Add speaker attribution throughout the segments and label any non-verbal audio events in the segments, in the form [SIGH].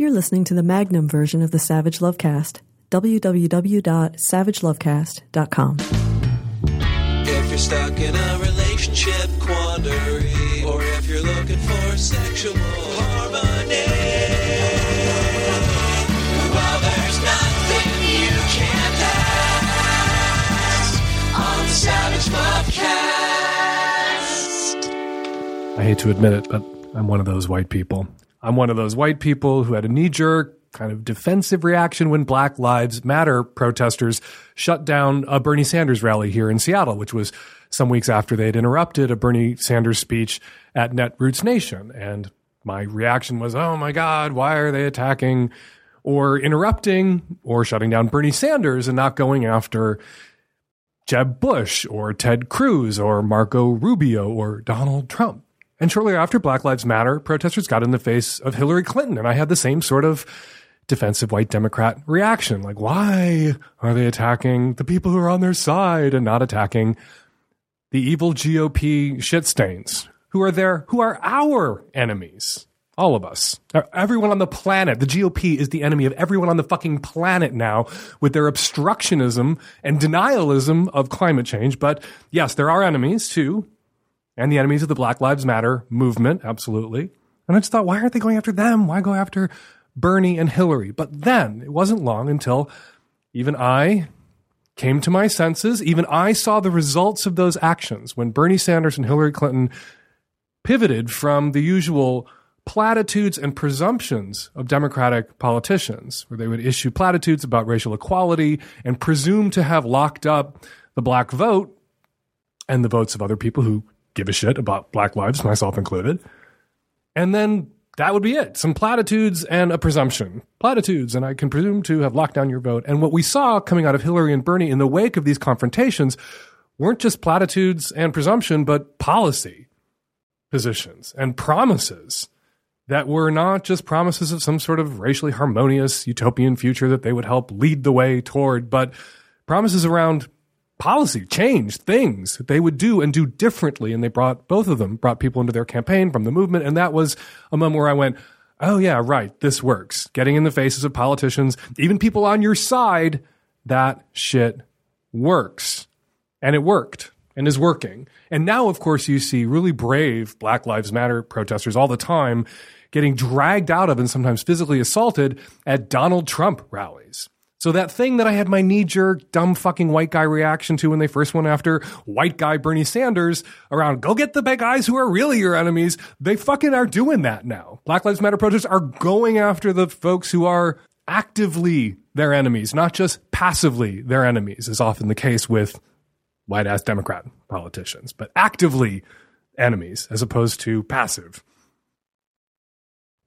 Speaker 1: You're listening to the Magnum version of the Savage Lovecast. www.savagelovecast.com.
Speaker 2: If you're stuck in a relationship quandary, or if you're looking for sexual harmony, well, there's nothing you can't ask on the Savage Lovecast.
Speaker 3: I hate to admit it, but I'm one of those white people. I'm one of those white people who had a knee jerk kind of defensive reaction when Black Lives Matter protesters shut down a Bernie Sanders rally here in Seattle, which was some weeks after they had interrupted a Bernie Sanders speech at Netroots Nation. And my reaction was, oh my God, why are they attacking or interrupting or shutting down Bernie Sanders and not going after Jeb Bush or Ted Cruz or Marco Rubio or Donald Trump? And shortly after Black Lives Matter, protesters got in the face of Hillary Clinton. And I had the same sort of defensive white Democrat reaction. Like, why are they attacking the people who are on their side and not attacking the evil GOP shit stains who are there, who are our enemies? All of us. Everyone on the planet. The GOP is the enemy of everyone on the fucking planet now with their obstructionism and denialism of climate change. But yes, there are enemies too and the enemies of the Black Lives Matter movement, absolutely. And I just thought, why aren't they going after them? Why go after Bernie and Hillary? But then it wasn't long until even I came to my senses. Even I saw the results of those actions when Bernie Sanders and Hillary Clinton pivoted from the usual platitudes and presumptions of Democratic politicians, where they would issue platitudes about racial equality and presume to have locked up the black vote and the votes of other people who give a shit about black lives, myself included. And then that would be it. Some platitudes and a presumption. Platitudes, and I can presume to have locked down your vote. And what we saw coming out of Hillary and Bernie in the wake of these confrontations weren't just platitudes and presumption, but policy positions and promises that were not just promises of some sort of racially harmonious utopian future that they would help lead the way toward, but promises around policy, change, things they would do and do differently. And they brought both of them, brought people into their campaign from the movement. And that was a moment where I went, oh, yeah, right, this works. Getting in the faces of politicians, even people on your side, that shit works. And it worked and is working. And now, of course, you see really brave Black Lives Matter protesters all the time getting dragged out of and sometimes physically assaulted at Donald Trump rallies. So that thing that I had my knee jerk, dumb fucking white guy reaction to when they first went after white guy Bernie Sanders around, go get the big guys who are really your enemies. They fucking are doing that now. Black Lives Matter protesters are going after the folks who are actively their enemies, not just passively their enemies, is often the case with white ass Democrat politicians, but actively enemies as opposed to passive,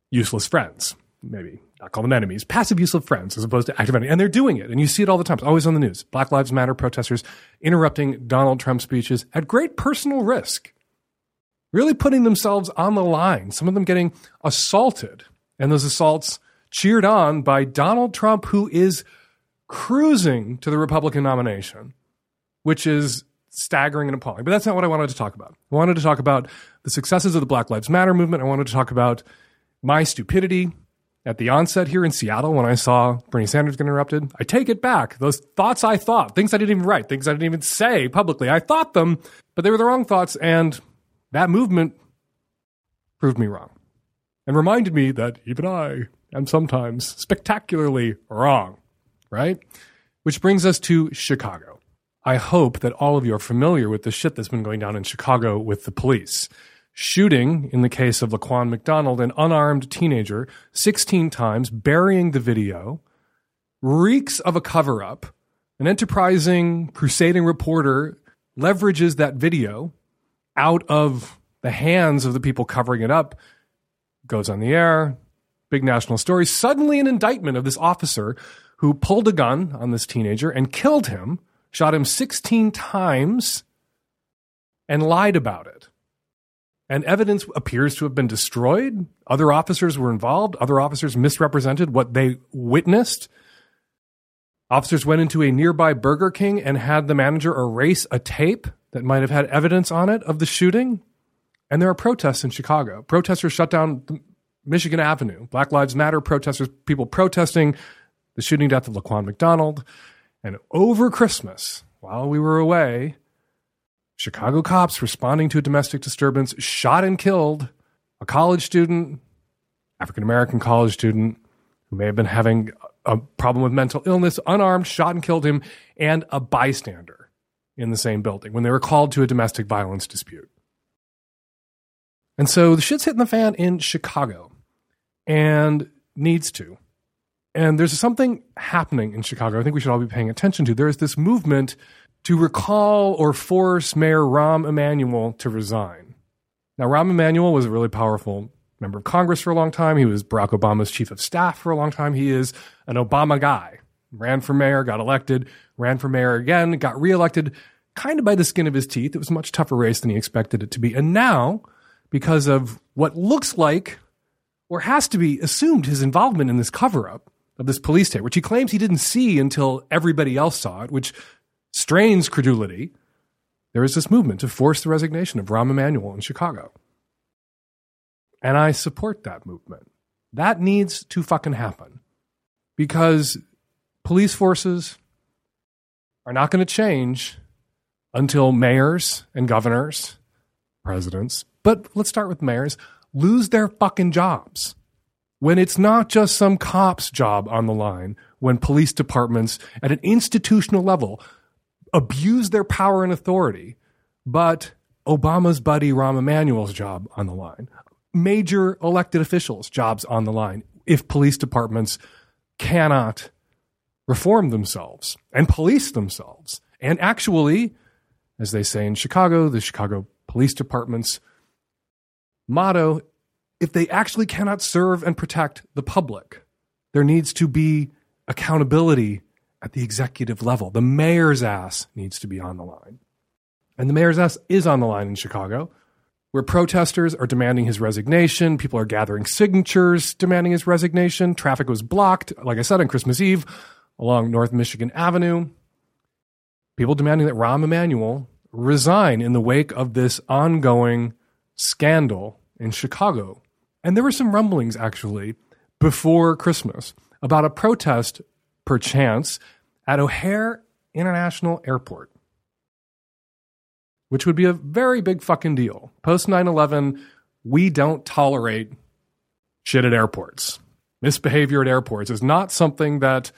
Speaker 3: useless friends, maybe not call them enemies, passive use of friends as opposed to active enemies. And they're doing it. And you see it all the time. It's always on the news. Black Lives Matter protesters interrupting Donald Trump speeches at great personal risk, really putting themselves on the line. Some of them getting assaulted. And those assaults cheered on by Donald Trump, who is cruising to the Republican nomination, which is staggering and appalling. But that's not what I wanted to talk about. I wanted to talk about the successes of the Black Lives Matter movement. I wanted to talk about my stupidity at the onset here in Seattle when I saw Bernie Sanders get interrupted. I take it back. Those thoughts I thought, things I didn't even write, things I didn't even say publicly, I thought them, but they were the wrong thoughts. And that movement proved me wrong and reminded me that even I am sometimes spectacularly wrong, right? Which brings us to Chicago. I hope that all of you are familiar with the shit that's been going down in Chicago with the police shooting, in the case of Laquan McDonald, an unarmed teenager 16 times, burying the video, reeks of a cover up. An enterprising, crusading reporter leverages that video out of the hands of the people covering it up, goes on the air, big national story. Suddenly, an indictment of this officer who pulled a gun on this teenager and killed him, shot him 16 times, and lied about it and evidence appears to have been destroyed. Other officers were involved. Other officers misrepresented what they witnessed. Officers went into a nearby Burger King and had the manager erase a tape that might have had evidence on it of the shooting. And there are protests in Chicago. Protesters shut down Michigan Avenue. Black Lives Matter protesters, people protesting the shooting death of Laquan McDonald. And over Christmas, while we were away, Chicago cops responding to a domestic disturbance shot and killed a college student, African American college student, who may have been having a problem with mental illness, unarmed, shot and killed him, and a bystander in the same building when they were called to a domestic violence dispute. And so the shit's hitting the fan in Chicago and needs to. And there's something happening in Chicago I think we should all be paying attention to. There is this movement to recall or force Mayor Rahm Emanuel to resign. Now, Rahm Emanuel was a really powerful member of Congress for a long time. He was Barack Obama's chief of staff for a long time. He is an Obama guy. Ran for mayor, got elected, ran for mayor again, got reelected kind of by the skin of his teeth. It was a much tougher race than he expected it to be. And now, because of what looks like or has to be assumed his involvement in this cover up of this police state, which he claims he didn't see until everybody else saw it, which strains credulity, there is this movement to force the resignation of Rahm Emanuel in Chicago. And I support that movement. That needs to fucking happen because police forces are not going to change until mayors and governors, presidents, but let's start with mayors, lose their fucking jobs. When it's not just some cop's job on the line, when police departments at an institutional level abuse their power and authority, but Obama's buddy Rahm Emanuel's job on the line, major elected officials' jobs on the line, if police departments cannot reform themselves and police themselves. And actually, as they say in Chicago, the Chicago Police Department's motto if they actually cannot serve and protect the public, there needs to be accountability at the executive level. The mayor's ass needs to be on the line. And the mayor's ass is on the line in Chicago, where protesters are demanding his resignation. People are gathering signatures demanding his resignation. Traffic was blocked, like I said, on Christmas Eve along North Michigan Avenue. People demanding that Rahm Emanuel resign in the wake of this ongoing scandal in Chicago. And there were some rumblings, actually, before Christmas about a protest, perchance, at O'Hare International Airport, which would be a very big fucking deal. Post 9 11, we don't tolerate shit at airports. Misbehavior at airports is not something that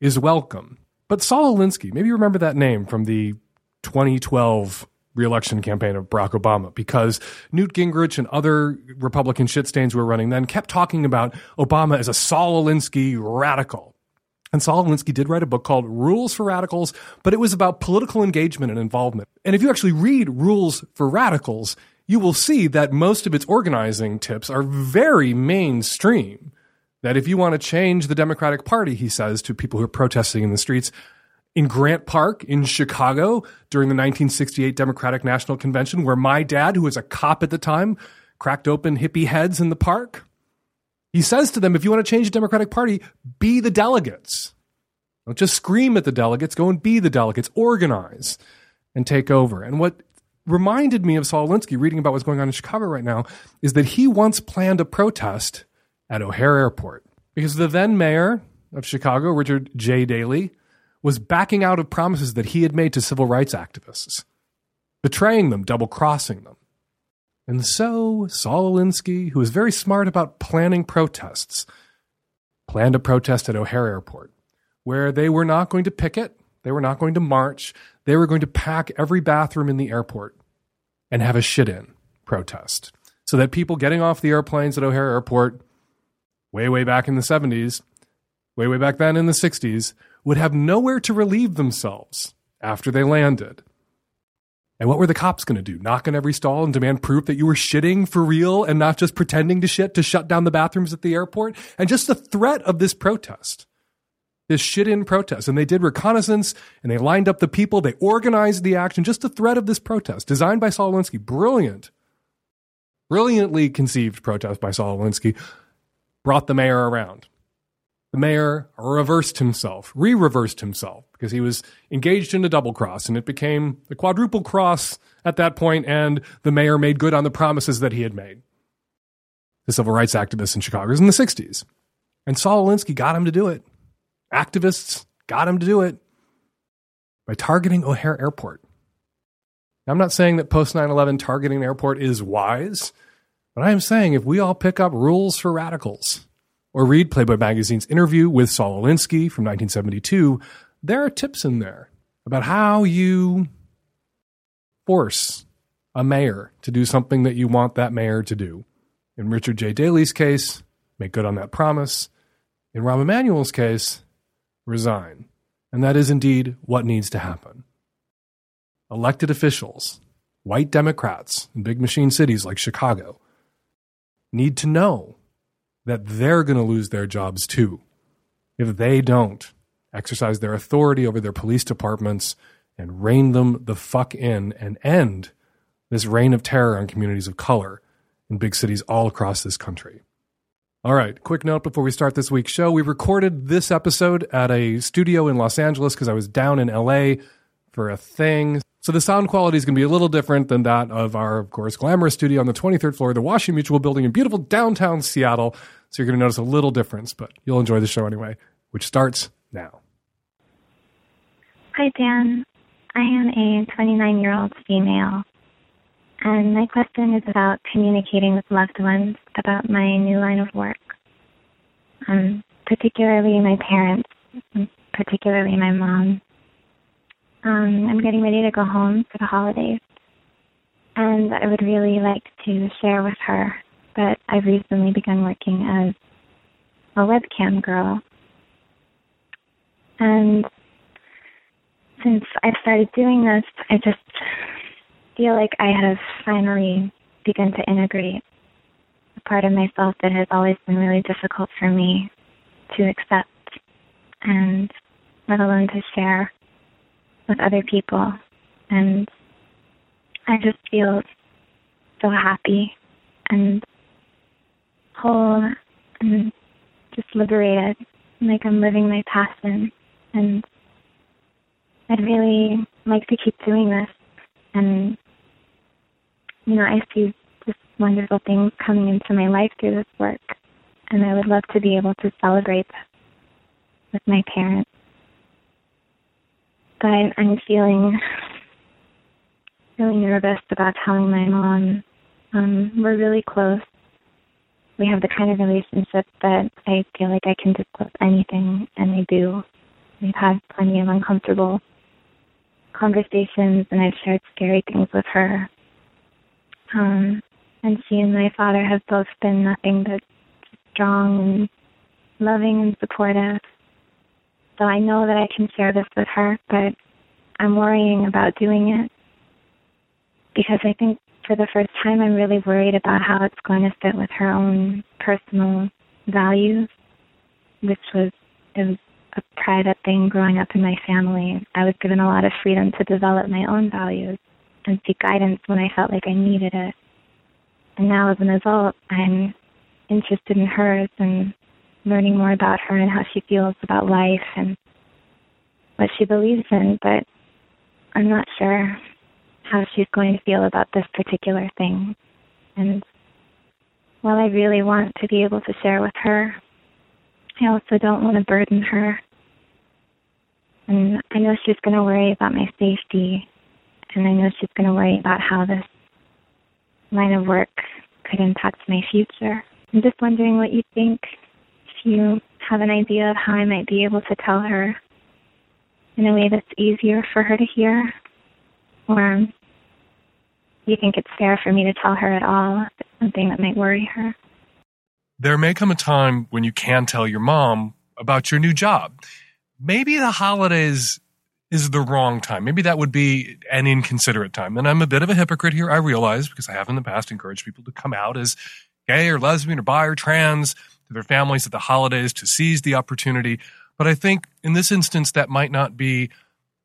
Speaker 3: is welcome. But Saul Alinsky, maybe you remember that name from the 2012 reelection campaign of Barack Obama because Newt Gingrich and other Republican shit stains were running then kept talking about Obama as a Saul Alinsky radical. And Saul Alinsky did write a book called Rules for Radicals, but it was about political engagement and involvement. And if you actually read Rules for Radicals, you will see that most of its organizing tips are very mainstream. That if you want to change the Democratic Party, he says to people who are protesting in the streets, in Grant Park in Chicago during the 1968 Democratic National Convention, where my dad, who was a cop at the time, cracked open hippie heads in the park. He says to them, if you want to change the Democratic Party, be the delegates. Don't just scream at the delegates, go and be the delegates, organize and take over. And what reminded me of Saul Alinsky reading about what's going on in Chicago right now is that he once planned a protest at O'Hare Airport because the then mayor of Chicago, Richard J. Daley, was backing out of promises that he had made to civil rights activists, betraying them, double crossing them. And so Saul Alinsky, who was very smart about planning protests, planned a protest at O'Hare Airport where they were not going to picket, they were not going to march, they were going to pack every bathroom in the airport and have a shit in protest. So that people getting off the airplanes at O'Hare Airport, way, way back in the 70s, way, way back then in the 60s, would have nowhere to relieve themselves after they landed. And what were the cops going to do? Knock on every stall and demand proof that you were shitting for real and not just pretending to shit to shut down the bathrooms at the airport? And just the threat of this protest, this shit in protest. And they did reconnaissance and they lined up the people, they organized the action, just the threat of this protest, designed by Saul Alinsky. Brilliant, brilliantly conceived protest by Saul Alinsky, brought the mayor around the mayor reversed himself, re reversed himself, because he was engaged in a double cross, and it became a quadruple cross at that point, and the mayor made good on the promises that he had made. the civil rights activists in Chicago. Was in the 60s. And Saul Alinsky got him to do it. Activists got him to do it by targeting O'Hare Airport. Now, I'm not saying that post 9 11 targeting an airport is wise, but I am saying if we all pick up rules for radicals or read Playboy magazine's interview with Saul Alinsky from 1972, there are tips in there about how you force a mayor to do something that you want that mayor to do. In Richard J. Daley's case, make good on that promise. In Rahm Emanuel's case, resign. And that is indeed what needs to happen. Elected officials, white Democrats in big machine cities like Chicago, need to know that they're going to lose their jobs too if they don't exercise their authority over their police departments and rein them the fuck in and end this reign of terror on communities of color in big cities all across this country. All right, quick note before we start this week's show. We recorded this episode at a studio in Los Angeles because I was down in LA for a thing. So the sound quality is going to be a little different than that of our, of course, glamorous studio on the 23rd floor of the Washington Mutual building in beautiful downtown Seattle. So you're going to notice a little difference, but you'll enjoy the show anyway, which starts now.
Speaker 4: Hi, Dan. I am a 29 year old female and my question is about communicating with loved ones about my new line of work, um, particularly my parents, particularly my mom. Um, I'm getting ready to go home for the holidays, and I would really like to share with her that I've recently begun working as a webcam girl. And since I've started doing this, I just feel like I have finally begun to integrate a part of myself that has always been really difficult for me to accept and let alone to share with other people. And I just feel so happy and whole and just liberated, like I'm living my passion. And I'd really like to keep doing this and you know, I see just wonderful things coming into my life through this work, and I would love to be able to celebrate with my parents. But I'm feeling really nervous about telling my mom. Um, we're really close. We have the kind of relationship that I feel like I can disclose anything, and I do. We've had plenty of uncomfortable conversations, and I've shared scary things with her um, and she and my father have both been nothing but strong and loving and supportive. So I know that I can share this with her, but I'm worrying about doing it because I think for the first time I'm really worried about how it's going to fit with her own personal values, which was it was a private thing growing up in my family. I was given a lot of freedom to develop my own values and seek guidance when I felt like I needed it. And now, as an adult, I'm interested in hers and learning more about her and how she feels about life and what she believes in, but I'm not sure how she's going to feel about this particular thing. And while I really want to be able to share with her, I also don't want to burden her. And I know she's going to worry about my safety and I know she's going to worry about how this line of work could impact my future. I'm just wondering what you think, if you have an idea of how I might be able to tell her in a way that's easier for her to hear, or you think it's fair for me to tell her at all if it's something that might worry her.
Speaker 3: There may come a time when you can tell your mom about your new job. Maybe the holidays is the wrong time. Maybe that would be an inconsiderate time. And I'm a bit of a hypocrite here, I realize, because I have in the past encouraged people to come out as gay or lesbian or bi or trans to their families at the holidays to seize the opportunity. But I think in this instance, that might not be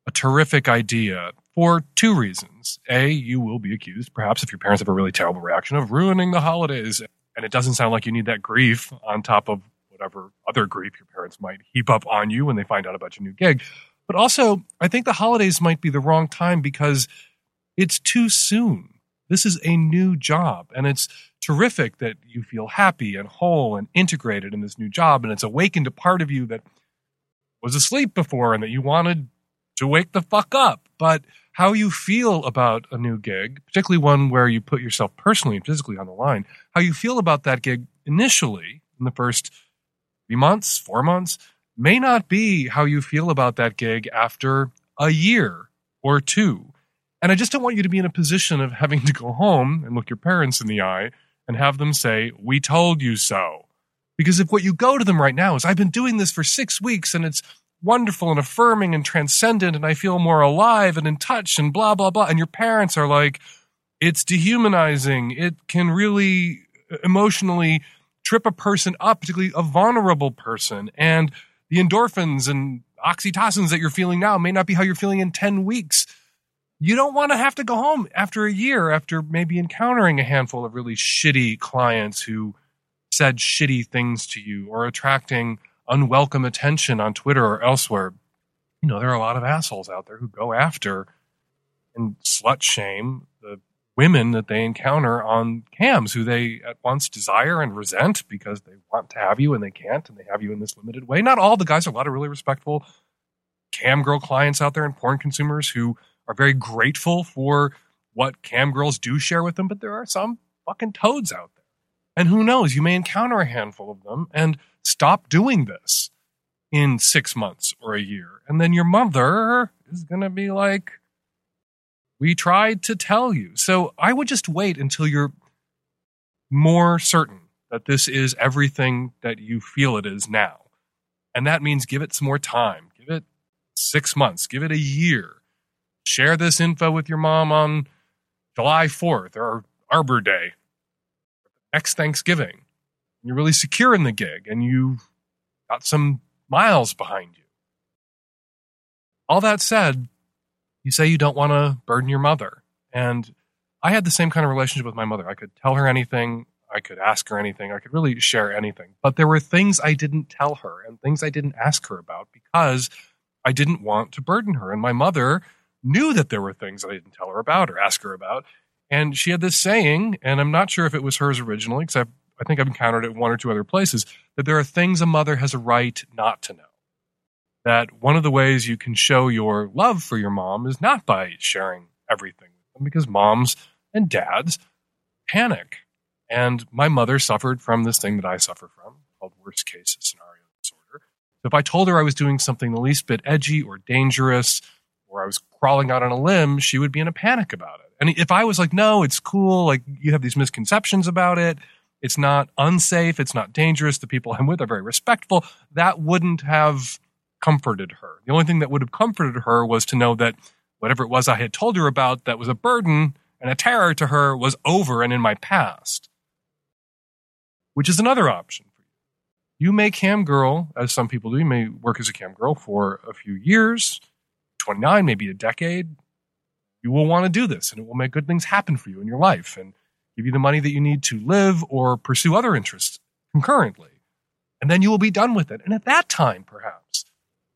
Speaker 3: a terrific idea for two reasons. A, you will be accused, perhaps if your parents have a really terrible reaction, of ruining the holidays. And it doesn't sound like you need that grief on top of whatever other grief your parents might heap up on you when they find out about your new gig. But also, I think the holidays might be the wrong time because it's too soon. This is a new job and it's terrific that you feel happy and whole and integrated in this new job. And it's awakened a part of you that was asleep before and that you wanted to wake the fuck up. But how you feel about a new gig, particularly one where you put yourself personally and physically on the line, how you feel about that gig initially in the first three months, four months, may not be how you feel about that gig after a year or two. And I just don't want you to be in a position of having to go home and look your parents in the eye and have them say, We told you so. Because if what you go to them right now is, I've been doing this for six weeks and it's wonderful and affirming and transcendent and I feel more alive and in touch and blah, blah, blah. And your parents are like, it's dehumanizing. It can really uh, emotionally trip a person up, particularly a vulnerable person. And the endorphins and oxytocins that you're feeling now may not be how you're feeling in 10 weeks. You don't want to have to go home after a year, after maybe encountering a handful of really shitty clients who said shitty things to you or attracting unwelcome attention on Twitter or elsewhere. You know, there are a lot of assholes out there who go after and slut shame the women that they encounter on cams who they at once desire and resent because they want to have you and they can't and they have you in this limited way. Not all the guys, a lot of really respectful cam girl clients out there and porn consumers who are very grateful for what cam girls do share with them, but there are some fucking toads out. And who knows, you may encounter a handful of them and stop doing this in six months or a year. And then your mother is going to be like, we tried to tell you. So I would just wait until you're more certain that this is everything that you feel it is now. And that means give it some more time. Give it six months, give it a year. Share this info with your mom on July 4th or Arbor Day, next Thanksgiving. You're really secure in the gig and you've got some miles behind you. All that said, you say you don't want to burden your mother. And I had the same kind of relationship with my mother. I could tell her anything, I could ask her anything, I could really share anything. But there were things I didn't tell her and things I didn't ask her about because I didn't want to burden her. And my mother knew that there were things I didn't tell her about or ask her about. And she had this saying, and I'm not sure if it was hers originally, because I think I've encountered it one or two other places, that there are things a mother has a right not to know that one of the ways you can show your love for your mom is not by sharing everything with them because moms and dads panic. And my mother suffered from this thing that I suffer from called worst case scenario disorder. So if I told her I was doing something the least bit edgy or dangerous or I was crawling out on a limb, she would be in a panic about it. And if I was like, no, it's cool, like you have these misconceptions about it, it's not unsafe, it's not dangerous, the people I'm with are very respectful, that wouldn't have comforted her. The only thing that would have comforted her was to know that whatever it was I had told her about that was a burden and a terror to her was over and in my past. Which is another option for you. You may cam girl, as some people do, you may work as a cam girl for a few years, 29, maybe a decade. You will want to do this and it will make good things happen for you in your life and give you the money that you need to live or pursue other interests concurrently. And then you will be done with it. And at that time, perhaps,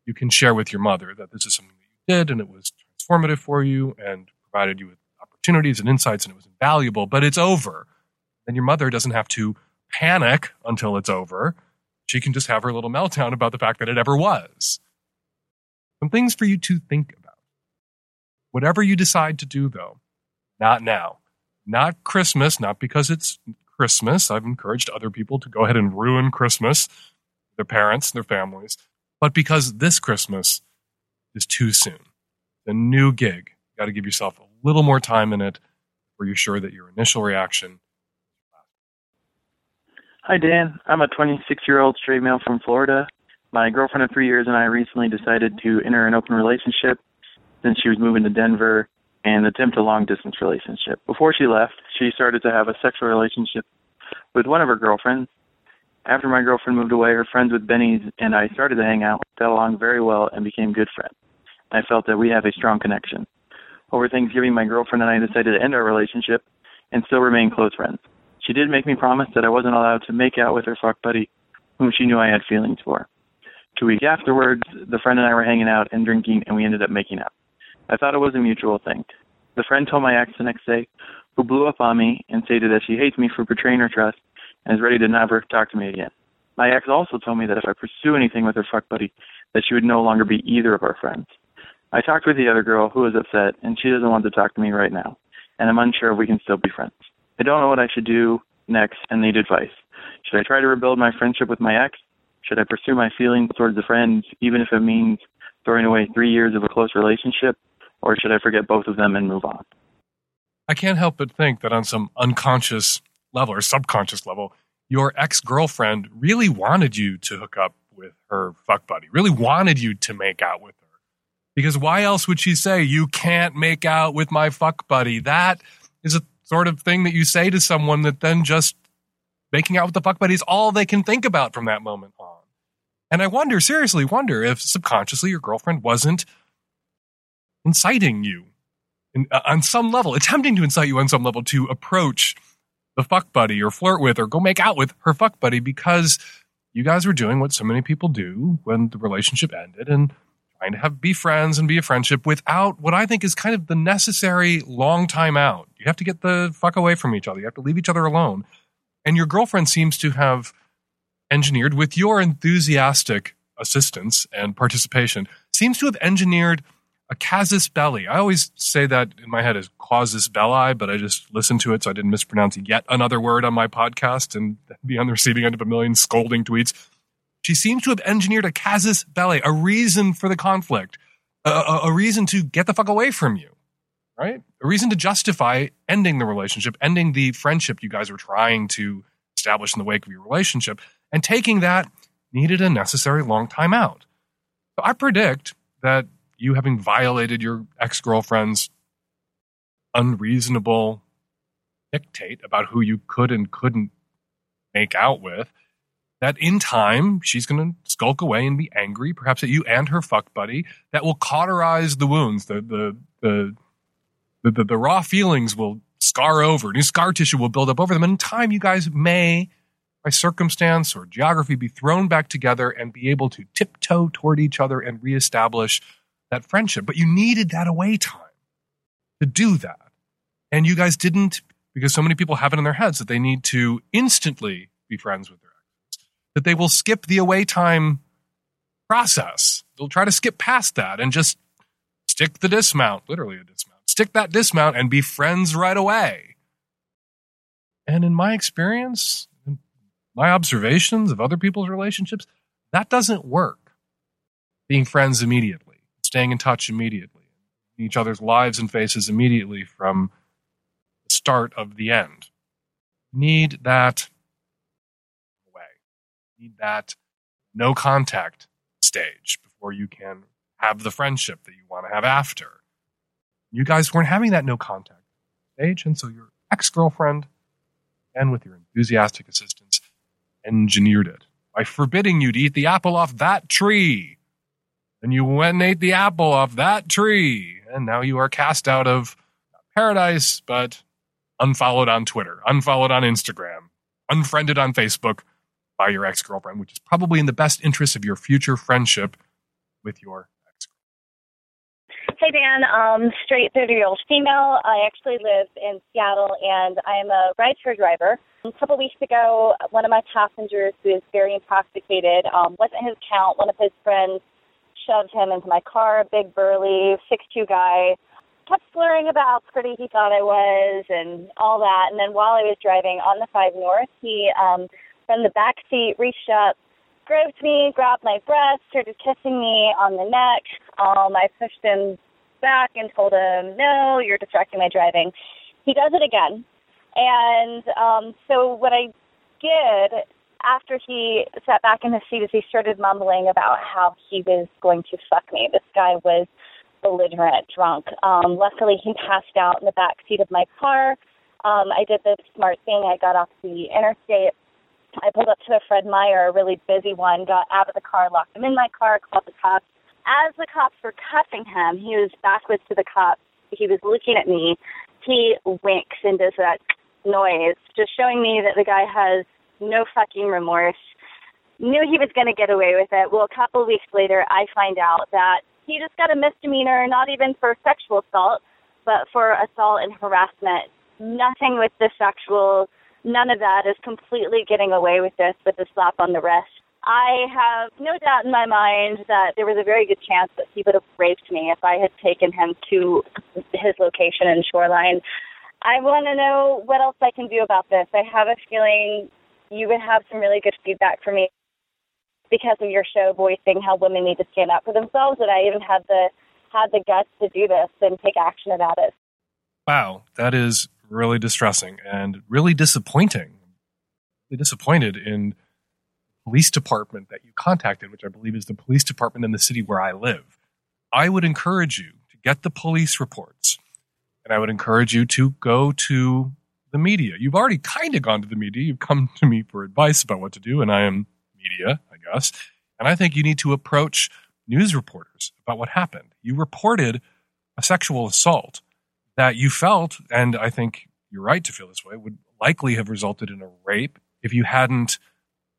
Speaker 3: you can share with your mother that this is something that you did and it was transformative for you and provided you with opportunities and insights and it was invaluable, but it's over. Then your mother doesn't have to panic until it's over. She can just have her little meltdown about the fact that it ever was. Some things for you to think about. Whatever you decide to do, though, not now. Not Christmas, not because it's Christmas. I've encouraged other people to go ahead and ruin Christmas, their parents, their families but because this Christmas is too soon. The new gig, you got to give yourself a little more time in it where you're sure that your initial reaction.
Speaker 5: Hi, Dan. I'm a 26 year old straight male from Florida. My girlfriend of three years and I recently decided to enter an open relationship since she was moving to Denver and attempt a long distance relationship. Before she left, she started to have a sexual relationship with one of her girlfriends after my girlfriend moved away, her friends with Benny's and I started to hang out, got along very well, and became good friends. I felt that we have a strong connection. Over Thanksgiving, my girlfriend and I decided to end our relationship and still remain close friends. She did make me promise that I wasn't allowed to make out with her fuck buddy, whom she knew I had feelings for. Two weeks afterwards, the friend and I were hanging out and drinking, and we ended up making out. I thought it was a mutual thing. The friend told my ex the next day, who blew up on me and stated that she hates me for betraying her trust and is ready to never talk to me again. My ex also told me that if I pursue anything with her fuck buddy, that she would no longer be either of our friends. I talked with the other girl who was upset, and she doesn't want to talk to me right now, and I'm unsure if we can still be friends. I don't know what I should do next and need advice. Should I try to rebuild my friendship with my ex? Should I pursue my feelings towards the friends, even if it means throwing away three years of a close relationship? Or should I forget both of them and move on?
Speaker 3: I can't help but think that on some unconscious level or subconscious level, your ex girlfriend really wanted you to hook up with her fuck buddy, really wanted you to make out with her. Because why else would she say, You can't make out with my fuck buddy? That is a sort of thing that you say to someone that then just making out with the fuck buddy is all they can think about from that moment on. And I wonder, seriously, wonder if subconsciously your girlfriend wasn't inciting you in, uh, on some level, attempting to incite you on some level to approach the fuck buddy or flirt with or go make out with her fuck buddy because you guys were doing what so many people do when the relationship ended and trying to have be friends and be a friendship without what I think is kind of the necessary long time out. You have to get the fuck away from each other. You have to leave each other alone. And your girlfriend seems to have engineered with your enthusiastic assistance and participation seems to have engineered a casus belli. I always say that in my head as causus belli, but I just listened to it so I didn't mispronounce yet another word on my podcast and [LAUGHS] be on the receiving end of a million scolding tweets. She seems to have engineered a casus belli, a reason for the conflict, a, a, a reason to get the fuck away from you, right? A reason to justify ending the relationship, ending the friendship you guys were trying to establish in the wake of your relationship, and taking that needed a necessary long time out. So I predict that you having violated your ex girlfriend's unreasonable dictate about who you could and couldn't make out with, that in time she's going to skulk away and be angry, perhaps at you and her fuck buddy. That will cauterize the wounds. The the the the, the, the raw feelings will scar over. New scar tissue will build up over them. And in time, you guys may, by circumstance or geography, be thrown back together and be able to tiptoe toward each other and reestablish that friendship. But you needed that away time to do that. And you guys didn't because so many people have it in their heads that they need to instantly be friends with their exes, that they will skip the away time process. They'll try to skip past that and just stick the dismount, literally a dismount, stick that dismount and be friends right away. And in my experience, my observations of other people's relationships, that doesn't work. Being friends immediately, staying in touch immediately, each other's lives and faces immediately from the start of the end. Need that way. Need that no contact stage before you can have the friendship that you want to have after. You guys weren't having that no contact stage, and so your ex girlfriend, and with your enthusiastic assistance, engineered it by forbidding you to eat the apple off that tree. And you went and ate the apple off that tree, and now you are cast out of paradise, but unfollowed on Twitter, unfollowed on Instagram, unfriended on Facebook by your ex girlfriend, which is probably in the best interest of your future friendship with your ex girlfriend.
Speaker 6: Hey Dan, um, straight 30 year old female. I actually live in Seattle and I am a rideshare driver. A couple weeks ago, one of my passengers who is very intoxicated, um, wasn't his count. One of his friends shoved him into my car, a big burly six two guy kept slurring about how pretty he thought I was and all that. And then while I was driving on the 5 North, he, um, from the back seat, reached up, groped me, grabbed my breast, started kissing me on the neck. Um, I pushed him back and told him, no, you're distracting my driving. He does it again. And um, so what I did after he sat back in his seat is he started mumbling about how he was going to fuck me. This guy was belligerent drunk. Um, luckily, he passed out in the back seat of my car. Um, I did the smart thing. I got off the interstate. I pulled up to a Fred Meyer, a really busy one, got out of the car, locked him in my car, called the cops. As the cops were cuffing him, he was backwards to the cops. He was looking at me. He winks and does that noise, just showing me that the guy has no fucking remorse. Knew he was going to get away with it. Well, a couple weeks later, I find out that he just got a misdemeanor, not even for sexual assault, but for assault and harassment nothing with the sexual, none of that is completely getting away with this with a slap on the wrist. I have no doubt in my mind that there was a very good chance that he would have raped me if I had taken him to his location in Shoreline. I want to know what else I can do about this. I have a feeling you would have some really good feedback for me because of your show voicing how women need to stand up for themselves and I even had the had the guts to do this and take action about it.
Speaker 3: Wow, that is really distressing and really disappointing. Really disappointed in the police department that you contacted, which I believe is the police department in the city where I live. I would encourage you to get the police reports, and I would encourage you to go to the media. You've already kind of gone to the media. You've come to me for advice about what to do, and I am media, I guess. And I think you need to approach news reporters about what happened. You reported a sexual assault that you felt, and I think you're right to feel this way, would likely have resulted in a rape if you hadn't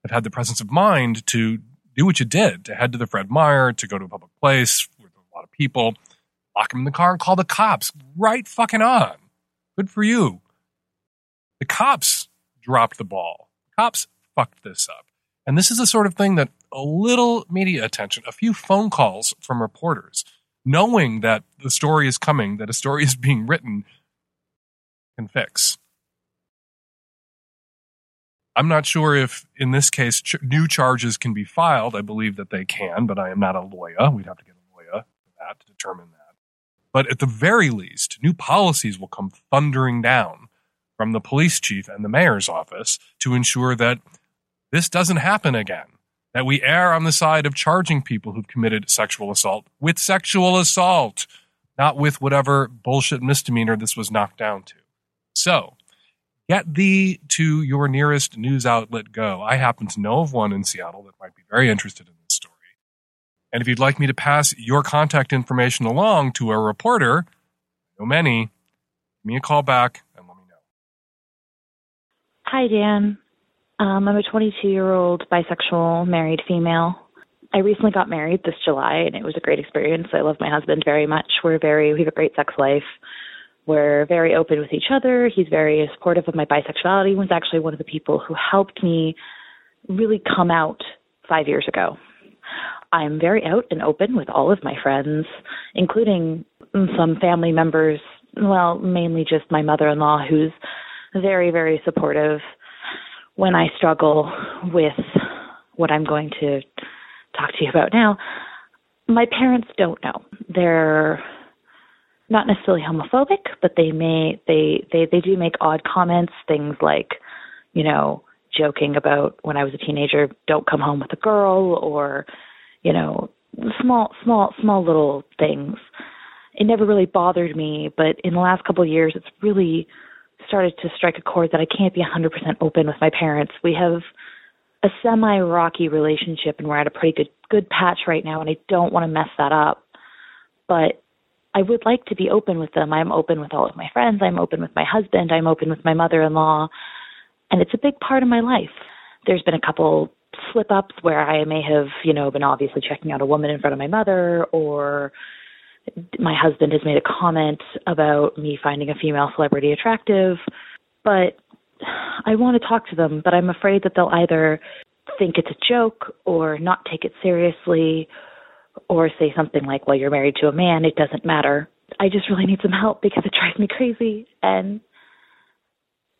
Speaker 3: have had the presence of mind to do what you did, to head to the Fred Meyer, to go to a public place with a lot of people, lock him in the car and call the cops. Right fucking on. Good for you. The cops dropped the ball. The cops fucked this up. And this is the sort of thing that a little media attention, a few phone calls from reporters, knowing that the story is coming, that a story is being written, can fix. I'm not sure if, in this case, ch- new charges can be filed. I believe that they can, but I am not a lawyer. We'd have to get a lawyer for that to determine that. But at the very least, new policies will come thundering down from the police chief and the mayor's office to ensure that this doesn't happen again. That we err on the side of charging people who've committed sexual assault with sexual assault, not with whatever bullshit misdemeanor this was knocked down to. So, get thee to your nearest news outlet go. I happen to know of one in Seattle that might be very interested in this story. And if you'd like me to pass your contact information along to a reporter, no many, give me a call back
Speaker 7: Hi, Dan. Um, I'm a 22 year old bisexual married female. I recently got married this July and it was a great experience. I love my husband very much. We're very, we have a great sex life. We're very open with each other. He's very supportive of my bisexuality. He was actually one of the people who helped me really come out five years ago. I'm very out and open with all of my friends, including some family members, well, mainly just my mother in law, who's very, very supportive when I struggle with what I'm going to talk to you about now, my parents don't know. They're not necessarily homophobic, but they may they they they do make odd comments, things like, you know, joking about when I was a teenager, don't come home with a girl or, you know, small small small little things. It never really bothered me, but in the last couple of years it's really started to strike a chord that I can't be 100% open with my parents. We have a semi rocky relationship and we're at a pretty good good patch right now and I don't want to mess that up. But I would like to be open with them. I'm open with all of my friends, I'm open with my husband, I'm open with my mother-in-law, and it's a big part of my life. There's been a couple slip ups where I may have, you know, been obviously checking out a woman in front of my mother or my husband has made a comment about me finding a female celebrity attractive, but I want to talk to them, but I'm afraid that they'll either think it's a joke or not take it seriously or say something like, well, you're married to a man, it doesn't matter. I just really need some help because it drives me crazy and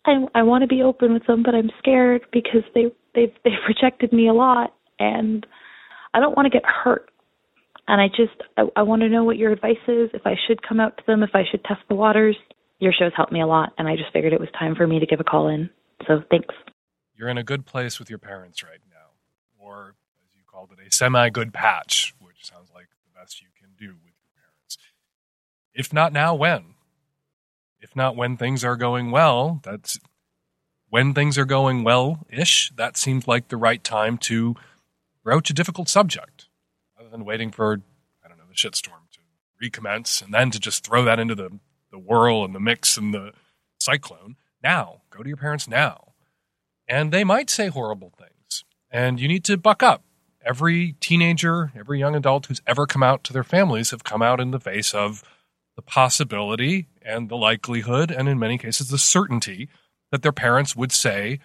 Speaker 7: I I want to be open with them, but I'm scared because they they've they've rejected me a lot and I don't want to get hurt and I just I, I want to know what your advice is. If I should come out to them, if I should test the waters. Your show's helped me a lot, and I just figured it was time for me to give a call in. So thanks.
Speaker 3: You're in a good place with your parents right now, or as you called it, a semi-good patch, which sounds like the best you can do with your parents. If not now, when? If not when things are going well, that's when things are going well ish, that seems like the right time to broach a difficult subject than waiting for I don't know the shitstorm to recommence and then to just throw that into the the whirl and the mix and the cyclone. Now, go to your parents now, and they might say horrible things, and you need to buck up. Every teenager, every young adult who's ever come out to their families have come out in the face of the possibility and the likelihood, and in many cases, the certainty that their parents would say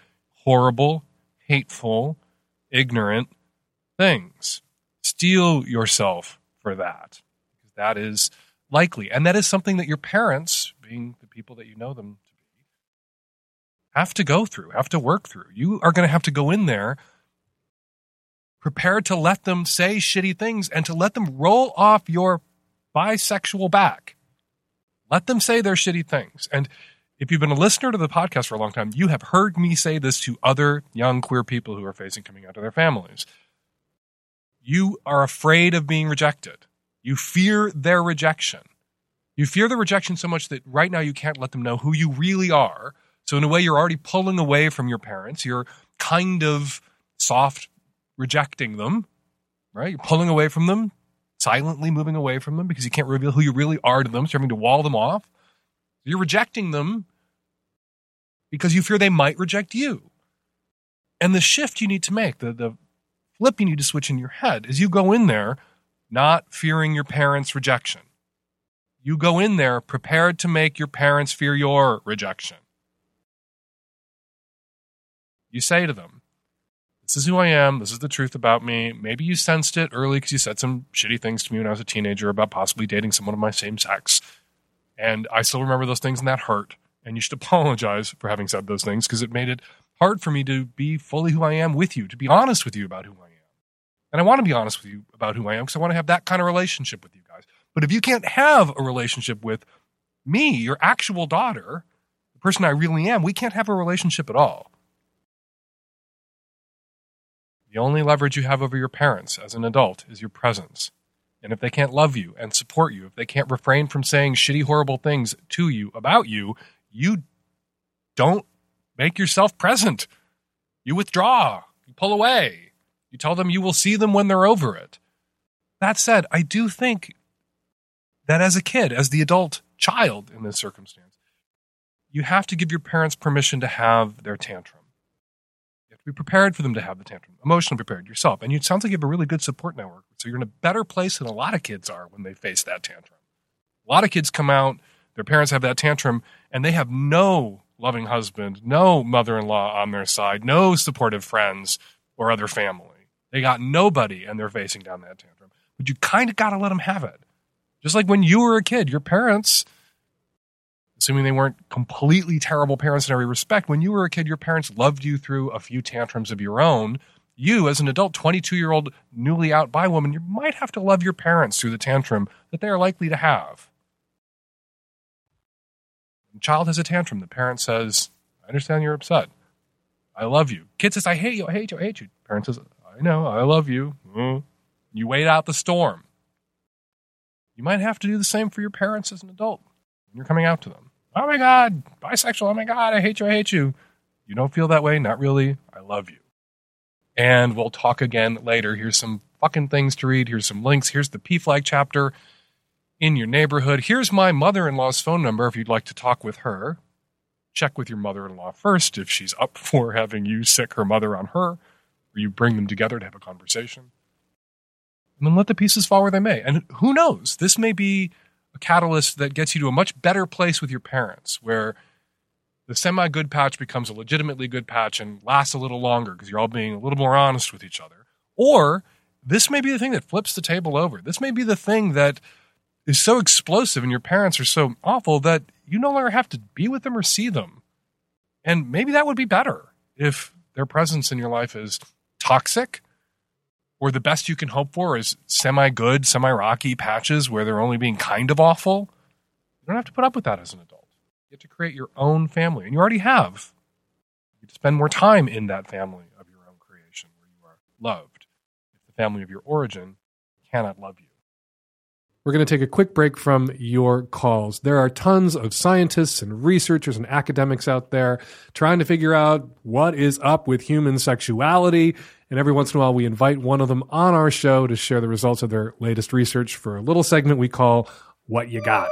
Speaker 3: horrible, hateful, ignorant things. Steel yourself for that because that is likely. And that is something that your parents, being the people that you know them to be, have to go through, have to work through. You are going to have to go in there prepared to let them say shitty things and to let them roll off your bisexual back. Let them say their shitty things. And if you've been a listener to the podcast for a long time, you have heard me say this to other young queer people who are facing coming out to their families. You are afraid of being rejected. You fear their rejection. You fear the rejection so much that right now you can't let them know who you really are. So, in a way, you're already pulling away from your parents. You're kind of soft rejecting them, right? You're pulling away from them, silently moving away from them because you can't reveal who you really are to them. So, you're having to wall them off. You're rejecting them because you fear they might reject you. And the shift you need to make, the, the flip you need to switch in your head is you go in there not fearing your parents' rejection. You go in there prepared to make your parents fear your rejection. You say to them, This is who I am. This is the truth about me. Maybe you sensed it early because you said some shitty things to me when I was a teenager about possibly dating someone of my same sex. And I still remember those things and that hurt. And you should [LAUGHS] apologize for having said those things because it made it hard for me to be fully who I am with you, to be honest with you about who I am. And I want to be honest with you about who I am because I want to have that kind of relationship with you guys. But if you can't have a relationship with me, your actual daughter, the person I really am, we can't have a relationship at all. The only leverage you have over your parents as an adult is your presence. And if they can't love you and support you, if they can't refrain from saying shitty, horrible things to you about you, you don't make yourself present. You withdraw, you pull away, you tell them you will see them when they're over it. That said, I do think that as a kid, as the adult child in this circumstance, you have to give your parents permission to have their tantrum. You have to be prepared for them to have the tantrum, emotionally prepared yourself. And it sounds like you have a really good support network. So you're in a better place than a lot of kids are when they face that tantrum. A lot of kids come out, their parents have that tantrum, and they have no loving husband, no mother in law on their side, no supportive friends or other family. They got nobody and they're facing down that tantrum. But you kind of got to let them have it. Just like when you were a kid, your parents, assuming they weren't completely terrible parents in every respect, when you were a kid, your parents loved you through a few tantrums of your own. You, as an adult, 22 year old, newly out bi woman, you might have to love your parents through the tantrum that they are likely to have. The child has a tantrum. The parent says, I understand you're upset. I love you. Kid says, I hate you. I hate you. I hate you. Parent says, I know. I love you. Mm. You wait out the storm. You might have to do the same for your parents as an adult when you're coming out to them. Oh my God, bisexual. Oh my God, I hate you. I hate you. You don't feel that way? Not really. I love you. And we'll talk again later. Here's some fucking things to read. Here's some links. Here's the PFLAG chapter in your neighborhood. Here's my mother in law's phone number if you'd like to talk with her. Check with your mother in law first if she's up [LAUGHS] for having you sic her mother on her, you bring them together to have a conversation. And then let the pieces fall where they may. And who knows? This may be a catalyst that gets you to a much better place with your parents, where the semi good patch becomes a legitimately good patch and lasts a little longer because you're all being a little more honest with each other. Or this may be the thing that flips the table over. This may be the thing that is so explosive and your parents are so awful that you no longer have to be with them or see them. And maybe that would be better if their presence in your life is toxic or the best you can hope for is semi good, semi rocky patches where they're only being kind of awful. You don't have to put up with that as an adult. You have to create your own family, and you already have. You spend more time in that family of your own creation where you are loved. If the family of your origin cannot love you. We're going to take a quick break from your calls. There are tons of scientists and researchers and academics out there trying to figure out what is up with human sexuality. And every once in a while, we invite one of them on our show to share the results of their latest research for a little segment we call What You Got.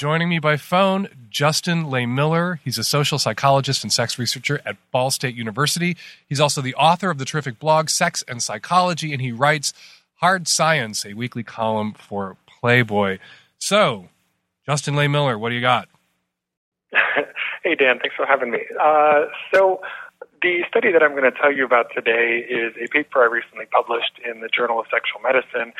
Speaker 3: Joining me by phone, Justin Lay Lehmiller. He's a social psychologist and sex researcher at Ball State University. He's also the author of the terrific blog Sex and Psychology, and he writes Hard Science, a weekly column for Playboy. So, Justin Lay Lehmiller, what do you got? [LAUGHS]
Speaker 8: hey, Dan, thanks for having me. Uh, so, the study that I'm going to tell you about today is a paper I recently published in the Journal of Sexual Medicine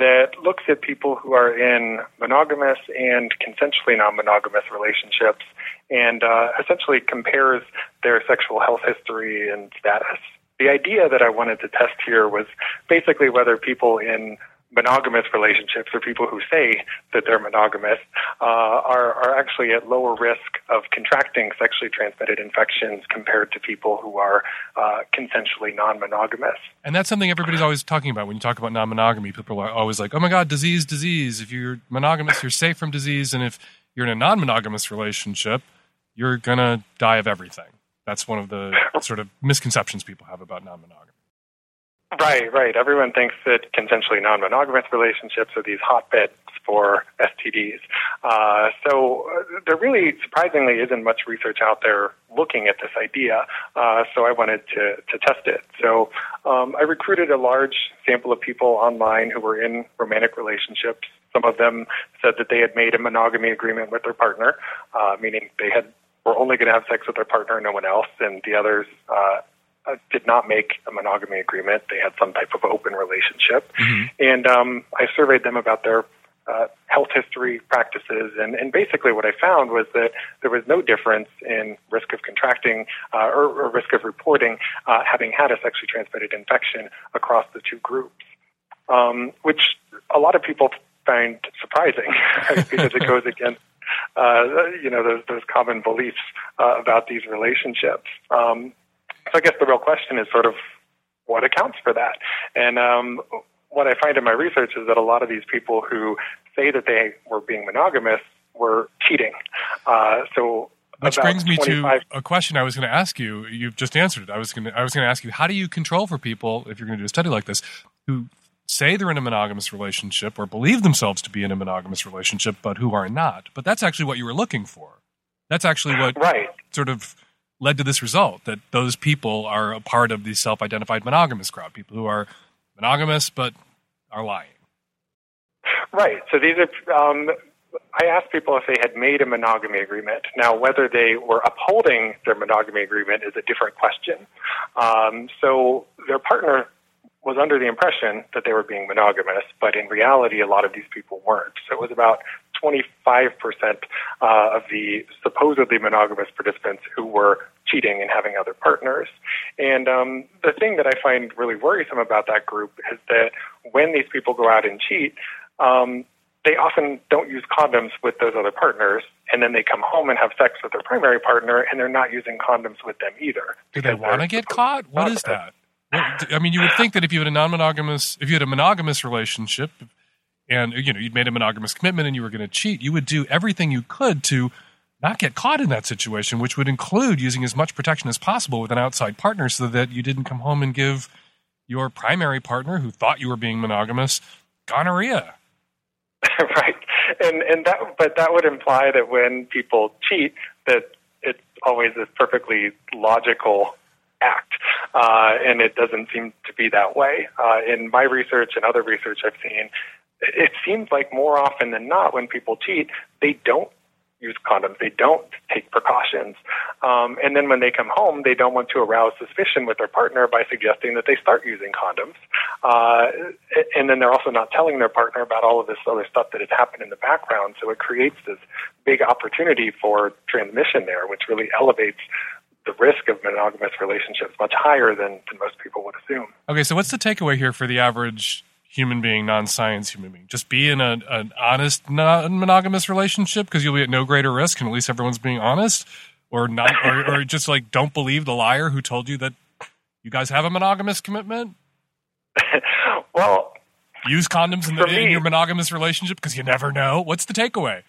Speaker 8: that looks at people who are in monogamous and consensually non monogamous relationships and uh, essentially compares their sexual health history and status. The idea that I wanted to test here was basically whether people in monogamous relationships or people who say that they're monogamous uh, are, are actually at lower risk of contracting sexually transmitted infections compared to people who are uh, consensually non-monogamous.
Speaker 3: And that's something everybody's always talking about when you talk about non-monogamy. People are always like, "Oh my God, disease, disease! If you're monogamous, you're safe from disease, and if you're in a non-monogamous relationship, you're gonna die of everything." That's one of the [LAUGHS] sort of misconceptions people have about non-monogamy.
Speaker 8: Right, right. Everyone thinks that consensually non-monogamous relationships are these hotbeds for STDs. Uh, so uh, there really, surprisingly, isn't much research out there looking at this idea. Uh, so I wanted to, to test it. So um, I recruited a large sample of people online who were in romantic relationships. Some of them said that they had made a monogamy agreement with their partner, uh, meaning they had were only going to have sex with their partner and no one else, and the others uh, did not make a monogamy agreement. They had some type of open relationship. Mm-hmm. And um, I surveyed them about their uh, health history practices. And, and basically, what I found was that there was no difference in risk of contracting uh, or, or, risk of reporting uh, having had a sexually transmitted infection across the two groups, um, which a lot of people find surprising [LAUGHS] because it goes against. Uh, you know those, those common beliefs uh, about these relationships. Um, so I guess the real question is sort of what accounts for that. And um, what I find in my research is that a lot of these people who say that they were being monogamous were cheating. Uh, so
Speaker 3: which brings me to a question I was going to ask you. You've just answered it. I was going to I was going to ask you how do you control for people if you're going to do a study like this who say they're in a monogamous relationship or believe themselves to be in a monogamous relationship but who are not. But that's actually what you were looking for. That's actually what
Speaker 8: right.
Speaker 3: sort of led to this result that those people are a part of the self identified monogamous crowd, people who are monogamous but are lying.
Speaker 8: Right. So these are. Um, I asked people if they had made a monogamy agreement. Now, whether they were upholding their monogamy agreement is a different question. Um, so their partner was under the impression that they were being monogamous, but in reality, a lot of these people weren't. So it was about 25% uh, of the supposedly monogamous participants who were cheating and having other partners. And um, the thing that I find really worrisome about that group is that when these people go out and cheat, um, they often don't use condoms with those other partners, and then they come home and have sex with their primary partner, and they're not using condoms with them either.
Speaker 3: Do they want to get caught? What is that? I mean, you would think that if you had a non-monogamous, if you had a monogamous relationship, and you know you'd made a monogamous commitment and you were going to cheat, you would do everything you could to not get caught in that situation, which would include using as much protection as possible with an outside partner so that you didn't come home and give your primary partner who thought you were being monogamous gonorrhea. [LAUGHS]
Speaker 8: right. And and that but that would imply that when people cheat that it's always this perfectly logical act. Uh, and it doesn't seem to be that way. Uh, in my research and other research I've seen, it seems like more often than not, when people cheat, they don't use condoms. They don't take precautions. Um, and then when they come home, they don't want to arouse suspicion with their partner by suggesting that they start using condoms. Uh, and then they're also not telling their partner about all of this other stuff that has happened in the background. So it creates this big opportunity for transmission there, which really elevates the risk of monogamous relationships much higher than, than most people would assume.
Speaker 3: Okay, so what's the takeaway here for the average human being, non-science human being. Just be in a, an honest, non-monogamous relationship because you'll be at no greater risk, and at least everyone's being honest, or not, or, or [LAUGHS] just like don't believe the liar who told you that you guys have a monogamous commitment. [LAUGHS]
Speaker 8: well,
Speaker 3: use condoms in, the, me, in your monogamous relationship because you never know. What's the takeaway?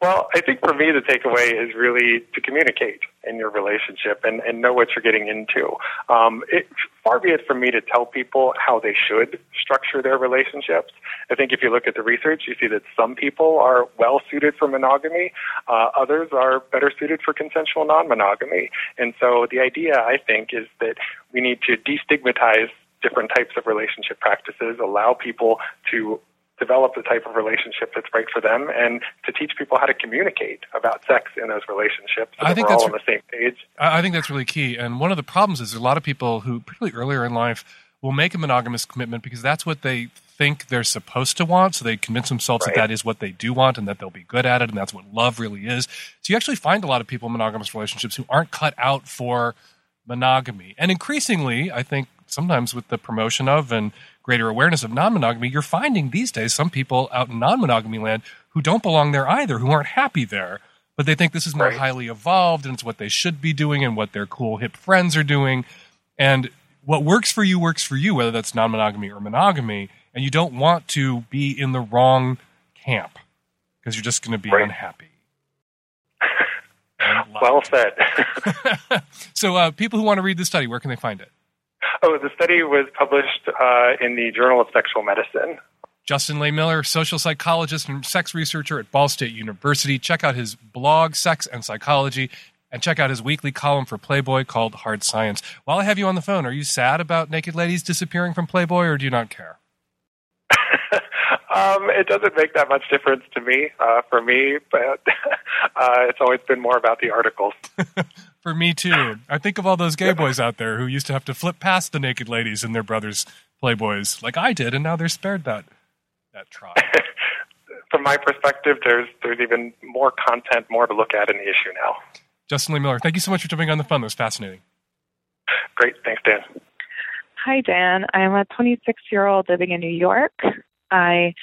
Speaker 8: Well, I think for me, the takeaway is really to communicate in your relationship and, and know what you're getting into. Um, it, far be it from me to tell people how they should structure their relationships. I think if you look at the research, you see that some people are well suited for monogamy, uh, others are better suited for consensual non monogamy. And so the idea, I think, is that we need to destigmatize different types of relationship practices, allow people to develop the type of relationship that's right for them and to teach people how to communicate about sex in those relationships so
Speaker 3: I think that's
Speaker 8: all on the same page.
Speaker 3: I I think that's really key. And one of the problems is a lot of people who, particularly earlier in life, will make a monogamous commitment because that's what they think they're supposed to want. So they convince themselves
Speaker 8: Right.
Speaker 3: that that is what they do want and that they'll be good at it and that's what love really is. So you actually find a lot of people in monogamous relationships who aren't cut out for monogamy. And increasingly, I think sometimes with the promotion of and greater awareness of non monogamy, you're finding these days some people out in non monogamy land who don't belong there either, who aren't happy there, but they think this is more
Speaker 8: Right.
Speaker 3: highly evolved and it's what they should be doing and what their cool hip friends are doing. And what works for you works for you, whether that's non monogamy or monogamy. And you don't want to be in the wrong camp because you're just going to be
Speaker 8: Right.
Speaker 3: unhappy. [LAUGHS]
Speaker 8: Well said. [LAUGHS] [LAUGHS]
Speaker 3: so, uh, people who want to read the study, where can they find it?
Speaker 8: Oh, the study was published uh, in the Journal of Sexual Medicine.
Speaker 3: Justin Lehmiller, social psychologist and sex researcher at Ball State University. Check out his blog, Sex and Psychology, and check out his weekly column for Playboy called Hard Science. While I have you on the phone, are you sad about naked ladies disappearing from Playboy, or do you not care? [LAUGHS]
Speaker 8: um, it doesn't make that much difference to me, uh, for me, but [LAUGHS] uh, it's always been more about the articles. [LAUGHS]
Speaker 3: For me too. I think of all those gay boys out there who used to have to flip past the naked ladies in their brothers' Playboys, like I did, and now they're spared that that trial. [LAUGHS]
Speaker 8: From my perspective, there's there's even more content, more to look at in the issue now.
Speaker 3: Justin Lehmiller, thank you so much for jumping on the phone. That was fascinating.
Speaker 8: Great, thanks, Dan.
Speaker 9: Hi, Dan. I'm a 26 year old living in New York. I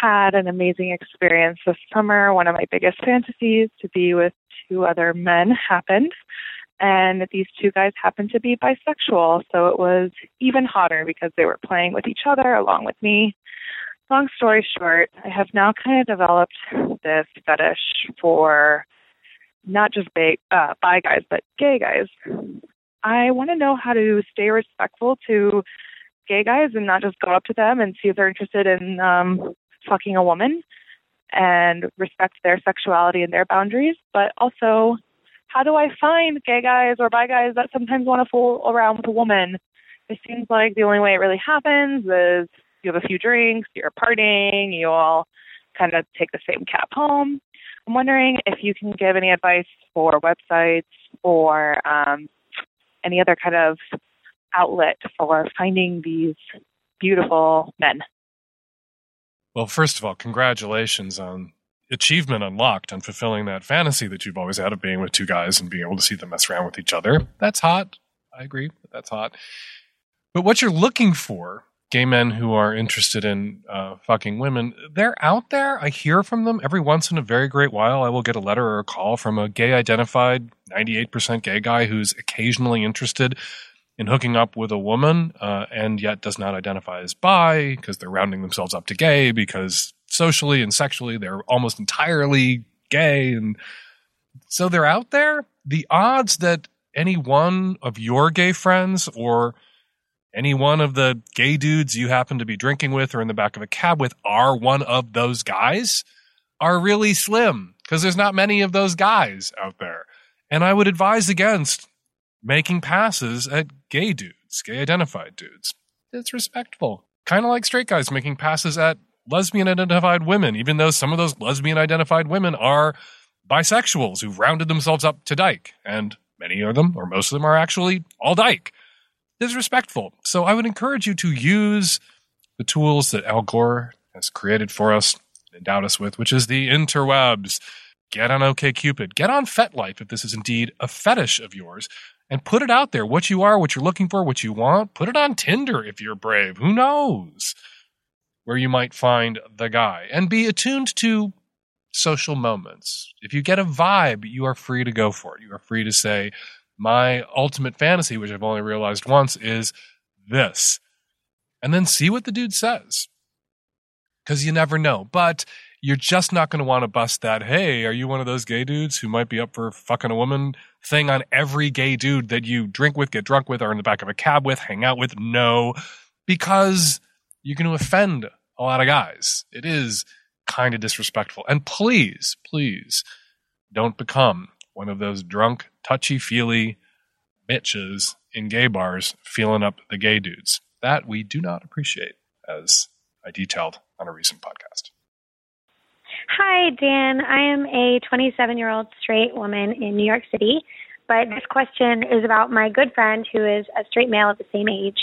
Speaker 9: had an amazing experience this summer. One of my biggest fantasies to be with two other men happened. And these two guys happened to be bisexual. So it was even hotter because they were playing with each other along with me. Long story short, I have now kind of developed this fetish for not just ba- uh, bi guys, but gay guys. I want to know how to stay respectful to gay guys and not just go up to them and see if they're interested in um, fucking a woman and respect their sexuality and their boundaries. But also, how do I find gay guys or bi guys that sometimes want to fool around with a woman? It seems like the only way it really happens is you have a few drinks, you're partying, you all kind of take the same cab home. I'm wondering if you can give any advice for websites or um, any other kind of outlet for finding these beautiful men.
Speaker 3: Well, first of all, congratulations on achievement unlocked on fulfilling that fantasy that you've always had of being with two guys and being able to see them mess around with each other. That's hot. I agree. That's hot. But what you're looking for, gay men who are interested in uh, fucking women, they're out there. I hear from them every once in a very great while. I will get a letter or a call from a gay identified, 98% gay guy who's occasionally interested in hooking up with a woman uh, and yet does not identify as bi because they're rounding themselves up to gay because socially and sexually they're almost entirely gay and so they're out there. The odds that any one of your gay friends or any one of the gay dudes you happen to be drinking with or in the back of a cab with are one of those guys are really slim because there's not many of those guys out there. And i would advise against making passes at gay dudes, gay identified dudes. It's respectful. Kind of like straight guys making passes at lesbian identified women, even though some of those lesbian identified women are bisexuals who've rounded themselves up to dyke. And many of them, or most of them, are actually all dyke. It's respectful. So I would encourage you to use the tools that Al Gore has created for us, and endowed us with, which is the interwebs. Get on OKCupid. Get on FetLife if this is indeed a fetish of yours and put it out there what you are, what you're looking for, what you want. Put it on Tinder if you're brave. Who knows where you might find the guy and be attuned to social moments. If you get a vibe, you are free to go for it. You are free to say, my ultimate fantasy, which I've only realized once, is this. And then see what the dude says. Because you never know. But you're just not going to want to bust that, hey, are you one of those gay dudes who might be up for fucking a woman thing on every gay dude that you drink with, get drunk with, or in the back of a cab with, hang out with? No, because you're going to offend a lot of guys. It is kind of disrespectful. And please, please don't become one of those drunk, touchy feely bitches in gay bars feeling up the gay dudes. That we do not appreciate, as I detailed on a recent podcast.
Speaker 10: Hi, Dan. I am a 27 year old straight woman in New York City, but this question is about my good friend who is a straight male of the same age.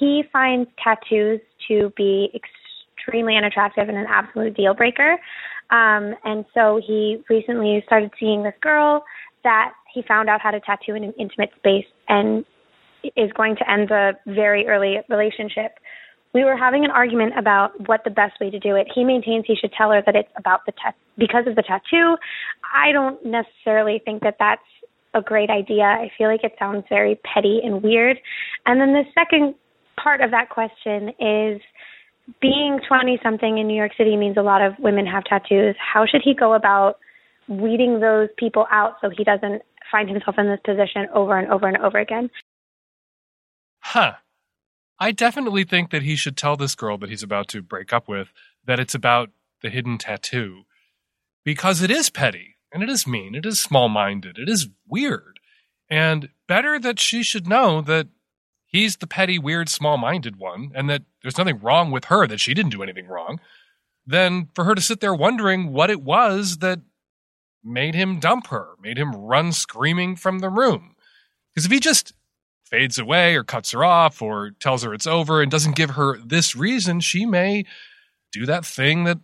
Speaker 10: He finds tattoos to be extremely unattractive and an absolute deal breaker. Um, and so he recently started seeing this girl that he found out how to tattoo in an intimate space and is going to end the very early relationship. We were having an argument about what the best way to do it. He maintains he should tell her that it's about the ta- because of the tattoo. I don't necessarily think that that's a great idea. I feel like it sounds very petty and weird. And then the second part of that question is being 20 something in New York City means a lot of women have tattoos. How should he go about weeding those people out so he doesn't find himself in this position over and over and over again?
Speaker 3: Huh. I definitely think that he should tell this girl that he's about to break up with that it's about the hidden tattoo because it is petty and it is mean, it is small minded, it is weird. And better that she should know that he's the petty, weird, small minded one and that there's nothing wrong with her, that she didn't do anything wrong, than for her to sit there wondering what it was that made him dump her, made him run screaming from the room. Because if he just fades away or cuts her off or tells her it's over and doesn't give her this reason, she may do that thing that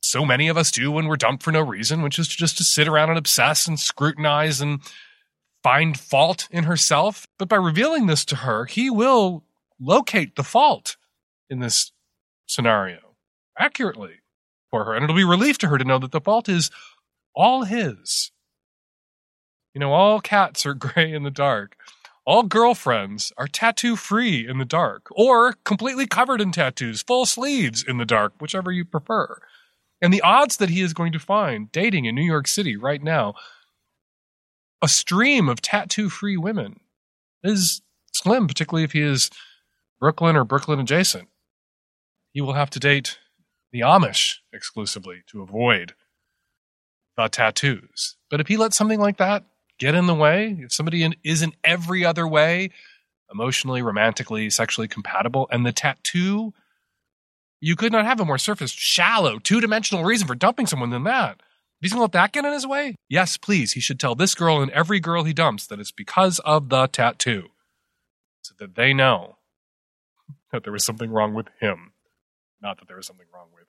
Speaker 3: so many of us do when we're dumped for no reason, which is just to sit around and obsess and scrutinize and find fault in herself. But by revealing this to her, he will locate the fault in this scenario accurately for her. And it'll be relief to her to know that the fault is all his. You know, all cats are [LAUGHS] gray in the dark. All girlfriends are tattoo free in the dark or completely covered in tattoos, full sleeves in the dark, whichever you prefer. And the odds that he is going to find dating in New York City right now a stream of tattoo free women is slim, particularly if he is Brooklyn or Brooklyn adjacent. He will have to date the Amish exclusively to avoid the tattoos. But if he lets something like that get in the way, if somebody in, is in every other way emotionally, romantically, sexually compatible, and the tattoo, you could not have a more surface, shallow, two dimensional reason for dumping someone than that. He's to let that get in his way, yes, please, he should tell this girl and every girl he dumps that it's because of the tattoo so that they know [LAUGHS] that there was something wrong with him, not that there was something wrong with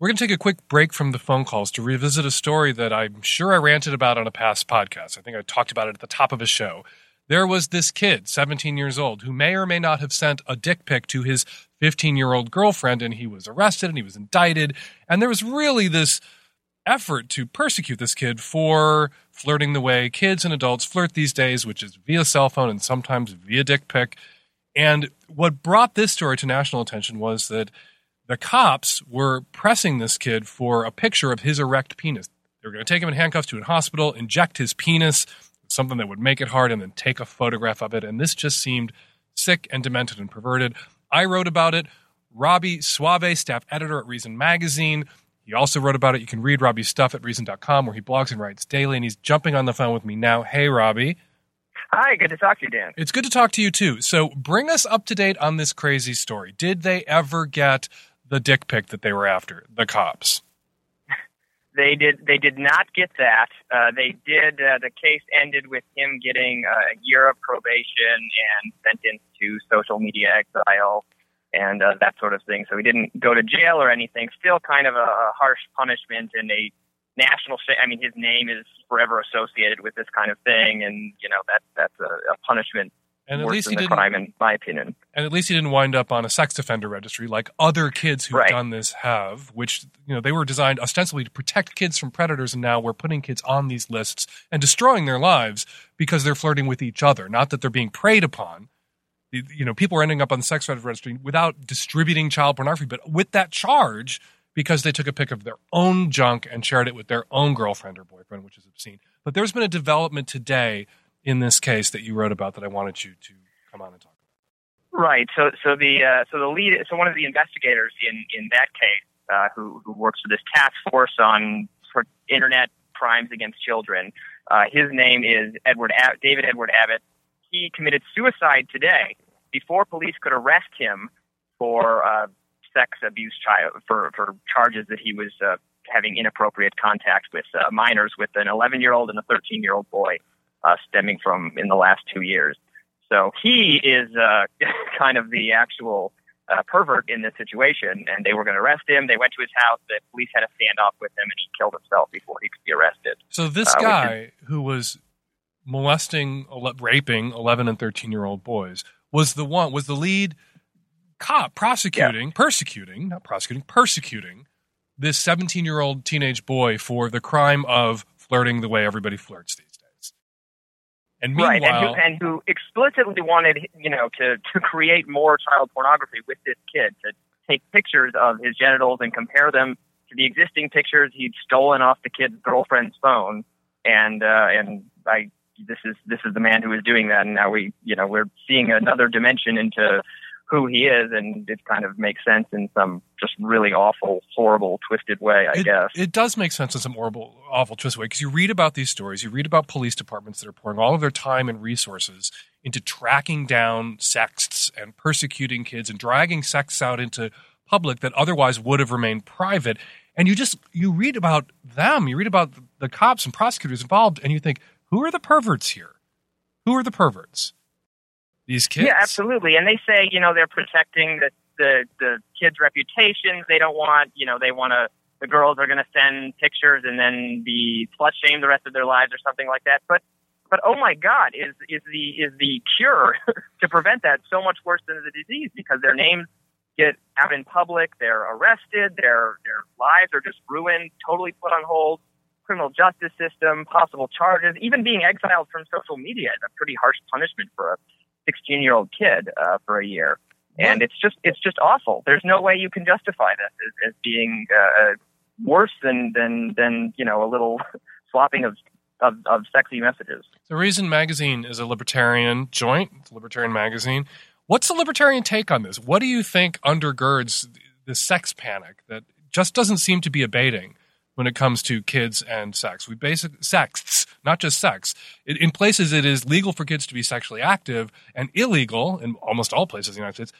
Speaker 3: we're going to take a quick break from the phone calls to revisit a story that I'm sure I ranted about on a past podcast. I think I talked about it at the top of a show. There was this kid, 17 years old, who may or may not have sent a dick pic to his 15 year old girlfriend, and he was arrested and he was indicted. And there was really this effort to persecute this kid for flirting the way kids and adults flirt these days, which is via cell phone and sometimes via dick pic. And what brought this story to national attention was that the cops were pressing this kid for a picture of his erect penis. They were going to take him in handcuffs to a hospital, inject his penis, something that would make it hard, and then take a photograph of it. And this just seemed sick and demented and perverted. I wrote about it. Robby Soave, staff editor at Reason Magazine, he also wrote about it. You can read Robby's stuff at Reason.com, where he blogs and writes daily. And he's jumping on the phone with me now. Hey, Robby.
Speaker 11: Hi, good to talk to you, Dan.
Speaker 3: It's good to talk to you too. So, bring us up to date on this crazy story. Did they ever get the dick pic that they were after, the cops. [LAUGHS]
Speaker 11: They did. They did not get that. Uh, they did. Uh, the case ended with him getting uh, a year of probation and sentenced to social media exile and uh, that sort of thing. So he didn't go to jail or anything. Still, kind of a, a harsh punishment and a national. Sh- I mean, his name is forever associated with this kind of thing, and you know that that's a, a punishment
Speaker 3: and at least he didn't.
Speaker 11: crime, in my opinion.
Speaker 3: And at least he didn't wind up on a sex offender registry like other kids who've
Speaker 11: Right.
Speaker 3: done this have, which you know they were designed ostensibly to protect kids from predators, and now we're putting kids on these lists and destroying their lives because they're flirting with each other, not that they're being preyed upon. You you know, people are ending up on the sex offender registry without distributing child pornography, but with that charge, because they took a pic of their own junk and shared it with their own girlfriend or boyfriend, which is obscene. But there's been a development today in this case that you wrote about that I wanted you to come on and talk about.
Speaker 11: Right. So, so the uh, so the lead, so one of the investigators in in that case, uh, who who works for this task force on for internet crimes against children, uh, his name is Edward Ab- David Edward Abbott. He committed suicide today before police could arrest him for uh, sex abuse child for for charges that he was uh, having inappropriate contact with uh, minors with an 11 year old and a 13 year old boy uh, stemming from in the last two years. So he is uh, [LAUGHS] kind of the actual uh, pervert in this situation, and they were going to arrest him. They went to his house. The police had a standoff with him, and he killed himself before he could be arrested.
Speaker 3: So this
Speaker 11: Uh,
Speaker 3: guy
Speaker 11: is-
Speaker 3: who was molesting, raping 11 and 13 year old boys was the one was the lead cop prosecuting, persecuting, not prosecuting, persecuting this 17 year old teenage boy for the crime of flirting the way everybody flirts these. And
Speaker 11: right, and who, and who explicitly wanted, you know, to to create more child pornography with this kid, to take pictures of his genitals and compare them to the existing pictures he'd stolen off the kid's girlfriend's phone, and uh, and I this is this is the man who is doing that, and now we, you know, we're seeing another dimension into who he is, and it kind of makes sense in some just really awful, horrible, twisted way, I
Speaker 3: it,
Speaker 11: guess.
Speaker 3: it does make sense in some horrible, awful, twisted way because you read about these stories, you read about police departments that are pouring all of their time and resources into tracking down sexts and persecuting kids and dragging sexts out into public that otherwise would have remained private. And you just you read about them, you read about the cops and prosecutors involved, and you think, who are the perverts here? Who are the perverts? These kids.
Speaker 11: Yeah, absolutely. And they say, you know, they're protecting the the, the kids' reputations. They don't want, you know, they want to. The girls are going to send pictures and then be slut shamed the rest of their lives or something like that. But but oh my God, is is the is the cure [LAUGHS] to prevent that so much worse than the disease because their names get out in public, they're arrested, their their lives are just ruined, totally put on hold. Criminal justice system, possible charges, even being exiled from social media is a pretty harsh punishment for a 16 year old kid uh, for a year. And it's just it's just awful. There's no way you can justify this as, as being uh, worse than than than you know a little [LAUGHS] swapping of of, of sexy messages.
Speaker 3: The Reason magazine is a libertarian joint, it's a libertarian magazine. What's the libertarian take on this? What do you think undergirds the sex panic that just doesn't seem to be abating when it comes to kids and sex? We basic sexts, not just sex. It, in places, it is legal for kids to be sexually active, and illegal in almost all places in the United States.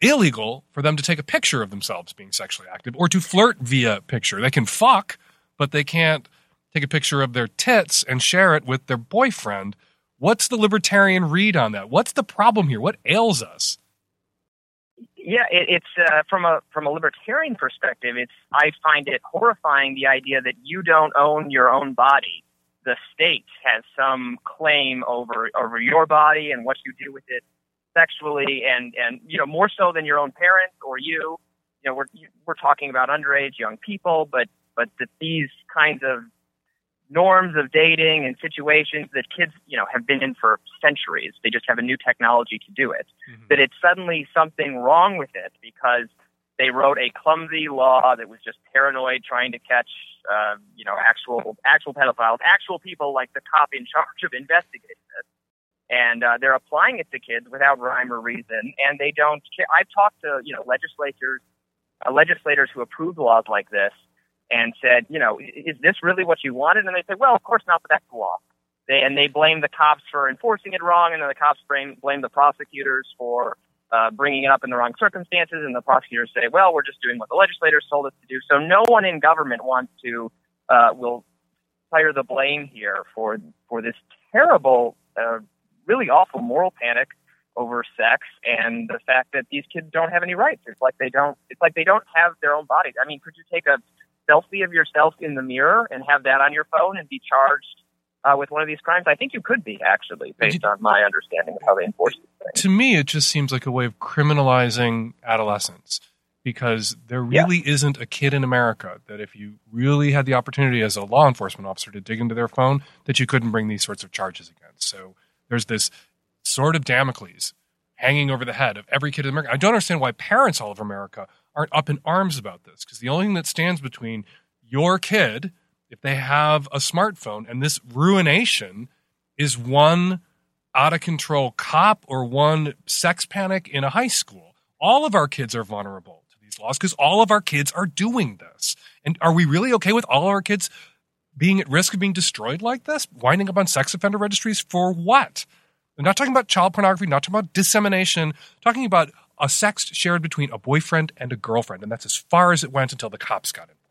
Speaker 3: Illegal for them to take a picture of themselves being sexually active or to flirt via picture. They can fuck, but they can't take a picture of their tits and share it with their boyfriend. What's the libertarian read on that? What's the problem here? What ails us?
Speaker 11: Yeah, it, it's uh, from a from a libertarian perspective. It's I find it horrifying the idea that you don't own your own body. The state has some claim over over your body and what you do with it sexually, and and you know more so than your own parents or you. You know, we're we're talking about underage young people, but but that these kinds of norms of dating and situations that kids, you know, have been in for centuries. They just have a new technology to do it. Mm-hmm. That it's suddenly something wrong with it because they wrote a clumsy law that was just paranoid, trying to catch, uh, you know, actual actual pedophiles, actual people like the cop in charge of investigating this. And uh, they're applying it to kids without rhyme or reason, and they don't. Care. I've talked to you know legislators, uh, legislators who approved laws like this, and said, you know, is this really what you wanted? And they say, well, of course not, but that's the law. They, and they blame the cops for enforcing it wrong, and then the cops blame, blame the prosecutors for uh, bringing it up in the wrong circumstances, and the prosecutors say, well, we're just doing what the legislators told us to do. So no one in government wants to, uh, will fire the blame here for, for this terrible, uh, really awful moral panic over sex and the fact that these kids don't have any rights. It's like they don't, it's like they don't have their own bodies. I mean, could you take a selfie of yourself in the mirror and have that on your phone and be charged uh, with one of these crimes? I think you could be actually, based on my understanding of how they enforce it.
Speaker 3: To me, it just seems like a way of criminalizing adolescence because there really isn't a kid in America that if you really had the opportunity as a law enforcement officer to dig into their phone, that you couldn't bring these sorts of charges against. So there's this sword of Damocles hanging over the head of every kid in America. I don't understand why parents all over America aren't up in arms about this because the only thing that stands between your kid, if they have a smartphone, and this ruination is one out of control cop or one sex panic in a high school. All of our kids are vulnerable to these laws because all of our kids are doing this. And are we really okay with all our kids being at risk of being destroyed like this? Winding up on sex offender registries for what? I'm not talking about child pornography, not talking about dissemination, talking about a sex shared between a boyfriend and a girlfriend. And that's as far as it went until the cops got involved.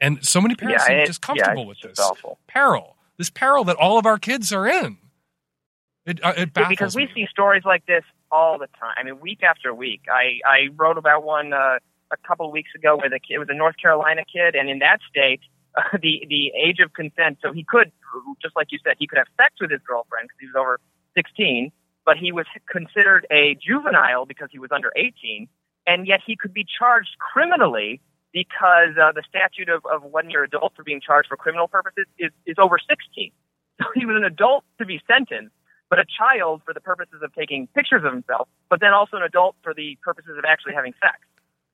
Speaker 3: And so many parents
Speaker 11: Yeah,
Speaker 3: seem
Speaker 11: it-
Speaker 3: just comfortable
Speaker 11: yeah,
Speaker 3: with this
Speaker 11: awful.
Speaker 3: peril, this peril that all of our kids are in. It, uh, it
Speaker 11: Yeah,
Speaker 3: baffles
Speaker 11: because we
Speaker 3: me.
Speaker 11: see stories like this all the time. I mean, week after week. I I wrote about one uh, a couple of weeks ago where the kid it was a North Carolina kid, and in that state, uh, [LAUGHS] the the age of consent. So he could, just like you said, he could have sex with his girlfriend because he was over 16, but he was considered a juvenile because he was under 18, and yet he could be charged criminally because uh, the statute of, of when you're adult for being charged for criminal purposes is, is over 16. [LAUGHS] So he was an adult to be sentenced, but a child for the purposes of taking pictures of himself, but then also an adult for the purposes of actually having sex.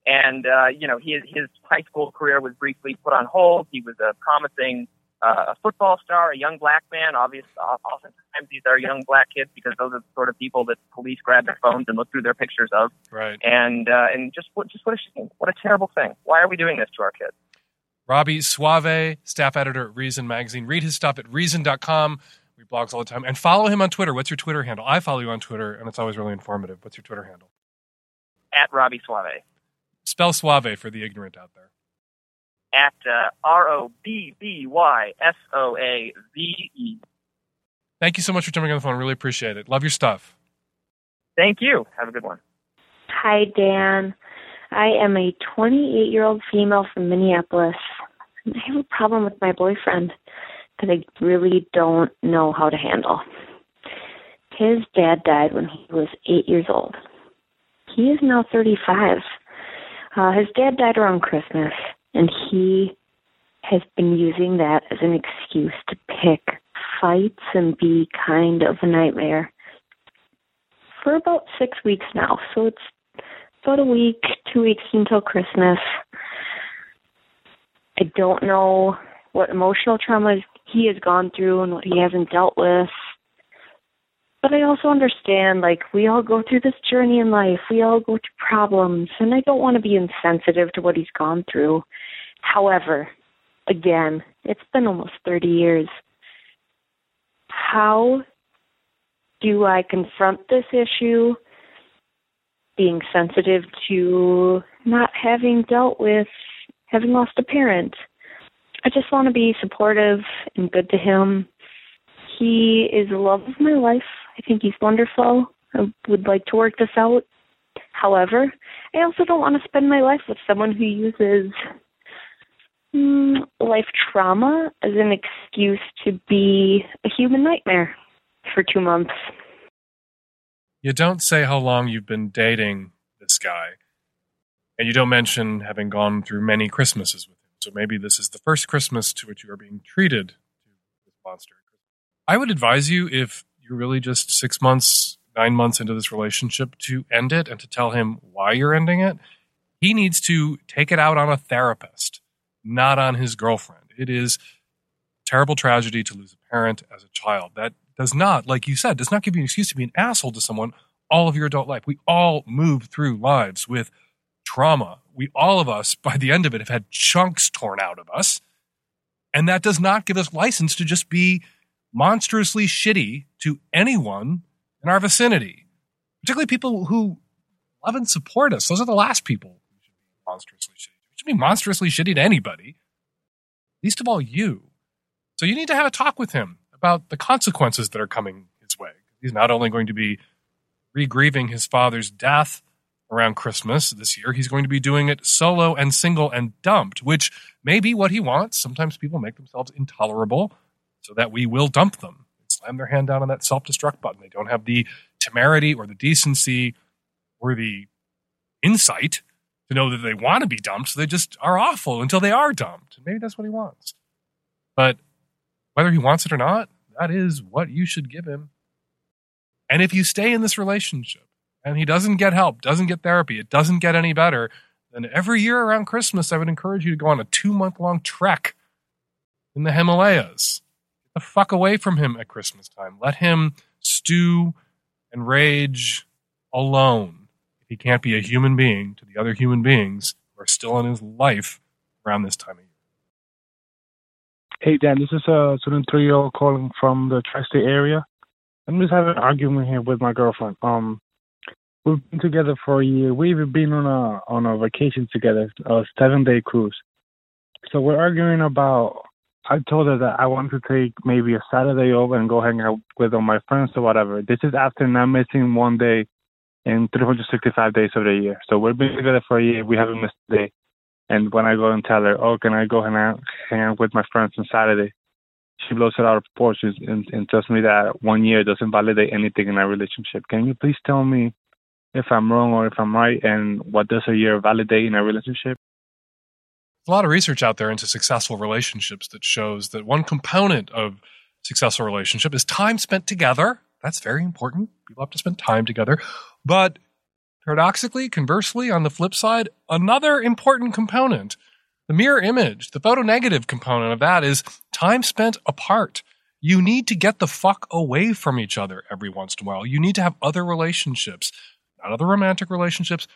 Speaker 11: And uh, you know, his his high school career was briefly put on hold. He was a promising uh, a football star, a young black man. Obviously, oftentimes these are young black kids because those are the sort of people that police grab their phones and look through their pictures of.
Speaker 3: Right.
Speaker 11: And uh, and just what just what a shame. What a terrible thing. Why are we doing this to our kids?
Speaker 3: Robby Soave, staff editor at Reason Magazine. Read his stuff at reason.com. We blogs all the time. And follow him on Twitter. What's your Twitter handle? I follow you on Twitter, and it's always really informative. What's your Twitter handle?
Speaker 11: At Robby Soave.
Speaker 3: Spell Soave for the ignorant out there.
Speaker 11: At uh, R O B B Y S O A V E.
Speaker 3: Thank you so much for jumping on the phone. Really appreciate it. Love your stuff.
Speaker 11: Thank you. Have a good one.
Speaker 12: Hi, Dan. I am a 28 year old female from Minneapolis. I have a problem with my boyfriend that I really don't know how to handle. His dad died when he was eight years old. He is now 35. Uh, his dad died around Christmas, and he has been using that as an excuse to pick fights and be kind of a nightmare for about six weeks now. So it's about a week, two weeks until Christmas. I don't know what emotional trauma he has gone through and what he hasn't dealt with. But I also understand, like, we all go through this journey in life. We all go through problems, and I don't want to be insensitive to what he's gone through. However, again, it's been almost 30 years. How do I confront this issue? Being sensitive to not having dealt with having lost a parent. I just want to be supportive and good to him. He is the love of my life. I think he's wonderful. I would like to work this out. However, I also don't want to spend my life with someone who uses mm, life trauma as an excuse to be a human nightmare for two months.
Speaker 3: You don't say how long you've been dating this guy, and you don't mention having gone through many Christmases with him. So maybe this is the first Christmas to which you are being treated to this monster. I would advise you if you're really just six months, nine months into this relationship to end it and to tell him why you're ending it. He needs to take it out on a therapist, not on his girlfriend. It is terrible tragedy to lose a parent as a child. That does not, like you said, does not give you an excuse to be an asshole to someone all of your adult life. We all move through lives with trauma. We all of us, by the end of it, have had chunks torn out of us. And that does not give us license to just be monstrously shitty to anyone in our vicinity, particularly people who love and support us. Those are the last people who should be monstrously shitty. We should be monstrously shitty to anybody, least of all you. So you need to have a talk with him about the consequences that are coming his way. He's not only going to be re-grieving his father's death around Christmas this year, he's going to be doing it solo and single and dumped, which may be what he wants. Sometimes people make themselves intolerable so that we will dump them slam their hand down on that self-destruct button. They don't have the temerity or the decency or the insight to know that they want to be dumped, so they just are awful until they are dumped. Maybe that's what he wants. But whether he wants it or not, that is what you should give him. And if you stay in this relationship and he doesn't get help, doesn't get therapy, it doesn't get any better, then every year around Christmas, I would encourage you to go on a two month long trek in the Himalayas. The fuck away from him at Christmas time. Let him stew and rage alone if he can't be a human being to the other human beings who are still in his life around this time of year.
Speaker 13: Hey, Dan, this is a 23 year old calling from the tri state area. I'm just having an argument here with my girlfriend. Um, we've been together for a year. We've been on a on a vacation together, a seven day cruise. So we're arguing about. I told her that I want to take maybe a Saturday off and go hang out with all my friends or whatever. This is after not missing one day in 365 days of the year. So we've been together for a year. We haven't missed a day. And when I go and tell her, oh, can I go hang out, hang out with my friends on Saturday? She blows it out of proportion and, and tells me that one year doesn't validate anything in our relationship. Can you please tell me if I'm wrong or if I'm right and what does a year validate in a relationship?
Speaker 3: A lot of research out there into successful relationships that shows that one component of successful relationship is time spent together. That's very important. People have to spend time together. But paradoxically, conversely, on the flip side, another important component, the mirror image, the photo negative component of that is time spent apart. You need to get the fuck away from each other every once in a while. You need to have other relationships, not other romantic relationships,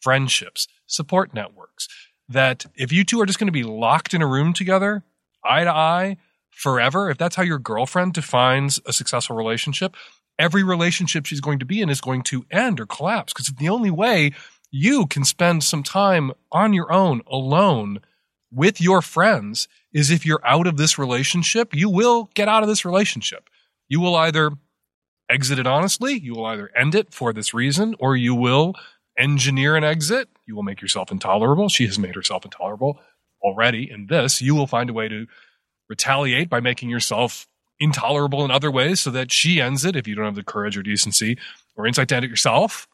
Speaker 3: friendships, support networks. That if you two are just going to be locked in a room together, eye to eye, forever, if that's how your girlfriend defines a successful relationship, every relationship she's going to be in is going to end or collapse. Because the only way you can spend some time on your own, alone, with your friends is if you're out of this relationship, you will get out of this relationship. You will either exit it honestly, you will either end it for this reason, or you will engineer an exit. You will make yourself intolerable. She has made herself intolerable already in this. You will find a way to retaliate by making yourself intolerable in other ways so that she ends it if you don't have the courage or decency or insight to end it yourself.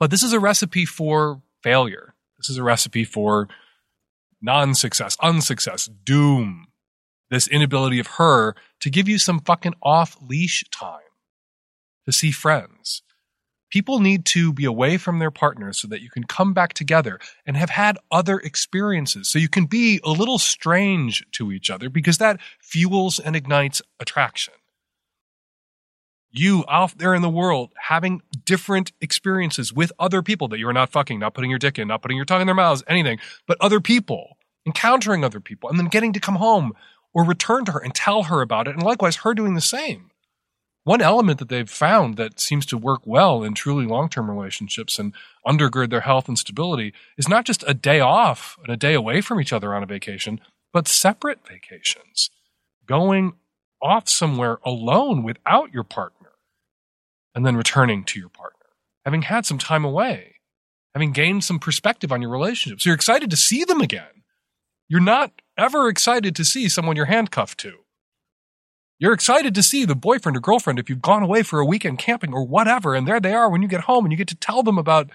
Speaker 3: But this is a recipe for failure. This is a recipe for non success, unsuccess, doom. This inability of her to give you some fucking off leash time to see friends. People need to be away from their partners so that you can come back together and have had other experiences. So you can be a little strange to each other because that fuels and ignites attraction. You out there in the world having different experiences with other people that you are not fucking, not putting your dick in, not putting your tongue in their mouths, anything, but other people, encountering other people, and then getting to come home or return to her and tell her about it. And likewise, her doing the same one element that they've found that seems to work well in truly long term relationships and undergird their health and stability is not just a day off and a day away from each other on a vacation, but separate vacations. Going off somewhere alone without your partner and then returning to your partner, having had some time away, having gained some perspective on your relationship. So you're excited to see them again. You're not ever excited to see someone you're handcuffed to. You're excited to see the boyfriend or girlfriend if you've gone away for a weekend camping or whatever, and there they are when you get home and you get to tell them about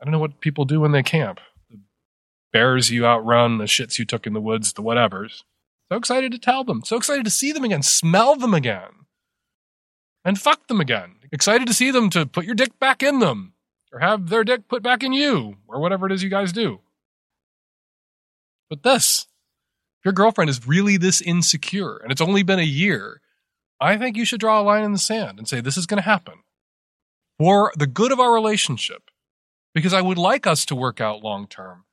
Speaker 3: I don't know what people do when they camp. The bears you outrun, the shits you took in the woods, the whatevers. So excited to tell them. So excited to see them again, smell them again, and fuck them again. Excited to see them to put your dick back in them, or have their dick put back in you, or whatever it is you guys do. But this, your girlfriend is really this insecure and it's only been a year, I think you should draw a line in the sand and say, this is going to happen for the good of our relationship, because I would like us to work out long term.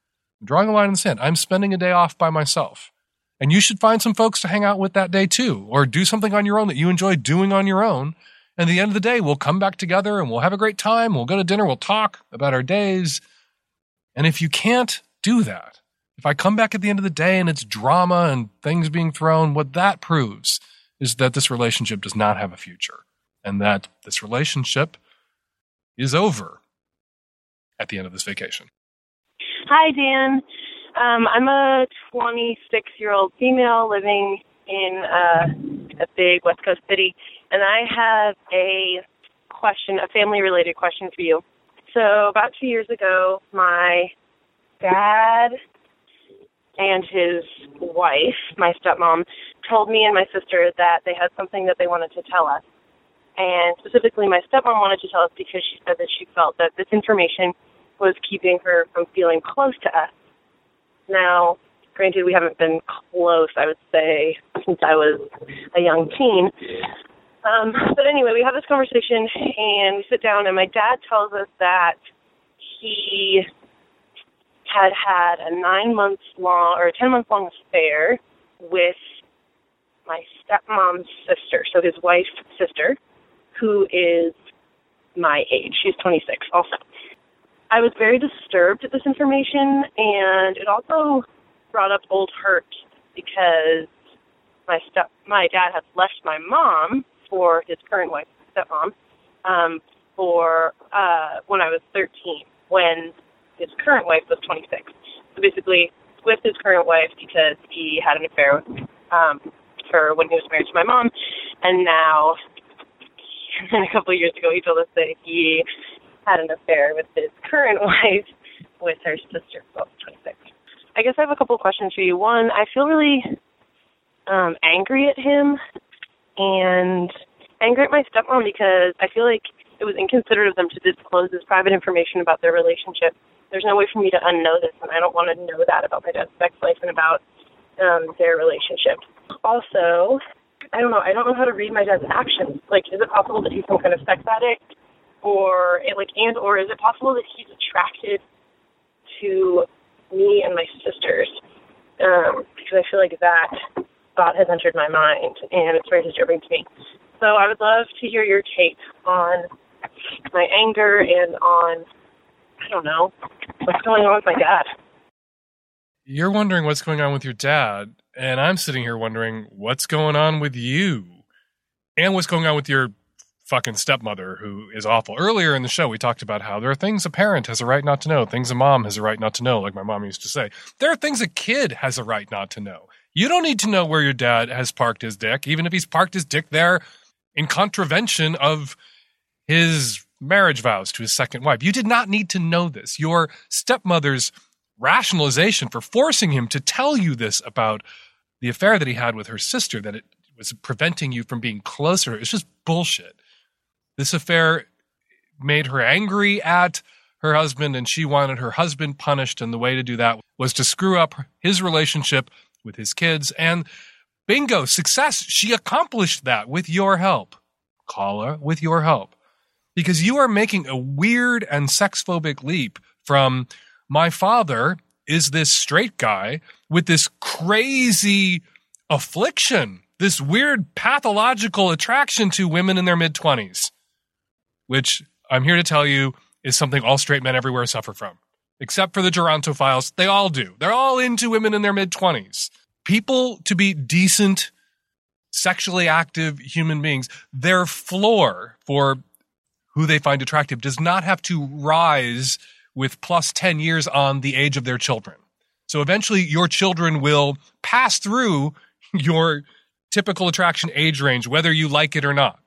Speaker 3: Drawing a line in the sand. I'm spending a day off by myself. And you should find some folks to hang out with that day too, or do something on your own that you enjoy doing on your own. And at the end of the day, we'll come back together and we'll have a great time. We'll go to dinner. We'll talk about our days. And if you can't do that, if I come back at the end of the day and it's drama and things being thrown, what that proves is that this relationship does not have a future and that this relationship is over at the end of this vacation.
Speaker 14: Hi, Dan. Um, I'm a 26 year old female living in uh, a big West Coast city, and I have a question, a family related question for you. So, about two years ago, my dad and his wife, my stepmom, told me and my sister that they had something that they wanted to tell us. And specifically, my stepmom wanted to tell us because she said that she felt that this information was keeping her from feeling close to us. Now, granted, we haven't been close, I would say, since I was a young teen. Um, but anyway, we have this conversation and we sit down, and my dad tells us that he had had a nine months long or a ten month long affair with my stepmom's sister, so his wife's sister, who is my age. She's 26 also. I was very disturbed at this information, and it also brought up old hurt because my step my dad had left my mom for his current wife, stepmom, um, for uh, when I was 13, when his current wife was 26. So basically, with his current wife because he had an affair um, for when he was married to my mom, and now, [LAUGHS] and a couple of years ago, he told us that he had an affair with his current [LAUGHS] wife with her sister, both 26. I guess I have a couple of questions for you. One, I feel really um, angry at him and angry at my stepmom because I feel like it was inconsiderate of them to disclose this private information about their relationship. There's no way for me to unknow this, and I don't want to know that about my dad's sex life and about um, their relationship. Also, I don't know. I don't know how to read my dad's actions. Like, is it possible that he's some kind of sex addict, or like, and or is it possible that he's attracted to me and my sisters? Um, because I feel like that thought has entered my mind, and it's very disturbing to me. So I would love to hear your take on my anger and on, I don't know, what's going on with my dad.
Speaker 3: You're wondering what's going on with your dad, and I'm sitting here wondering what's going on with you and what's going on with your fucking stepmother who is awful. Earlier in the show, we talked about how there are things a parent has a right not to know, things a mom has a right not to know, like my mom used to say. There are things a kid has a right not to know. You don't need to know where your dad has parked his dick, even if he's parked his dick there in contravention of his marriage vows to his second wife. You did not need to know this. Your stepmother's rationalization for forcing him to tell you this about the affair that he had with her sister, that it was preventing you from being closer, is just bullshit. This affair made her angry at her husband, and she wanted her husband punished. And the way to do that was to screw up his relationship with his kids. And bingo, success. She accomplished that with your help. Caller, with your help. Because you are making a weird and sex phobic leap from my father is this straight guy with this crazy affliction, this weird pathological attraction to women in their mid 20s, which I'm here to tell you is something all straight men everywhere suffer from. Except for the Gerontophiles, they all do. They're all into women in their mid 20s. People to be decent, sexually active human beings, their floor for who they find attractive does not have to rise with plus 10 years on the age of their children. So eventually your children will pass through [LAUGHS] your typical attraction age range, whether you like it or not.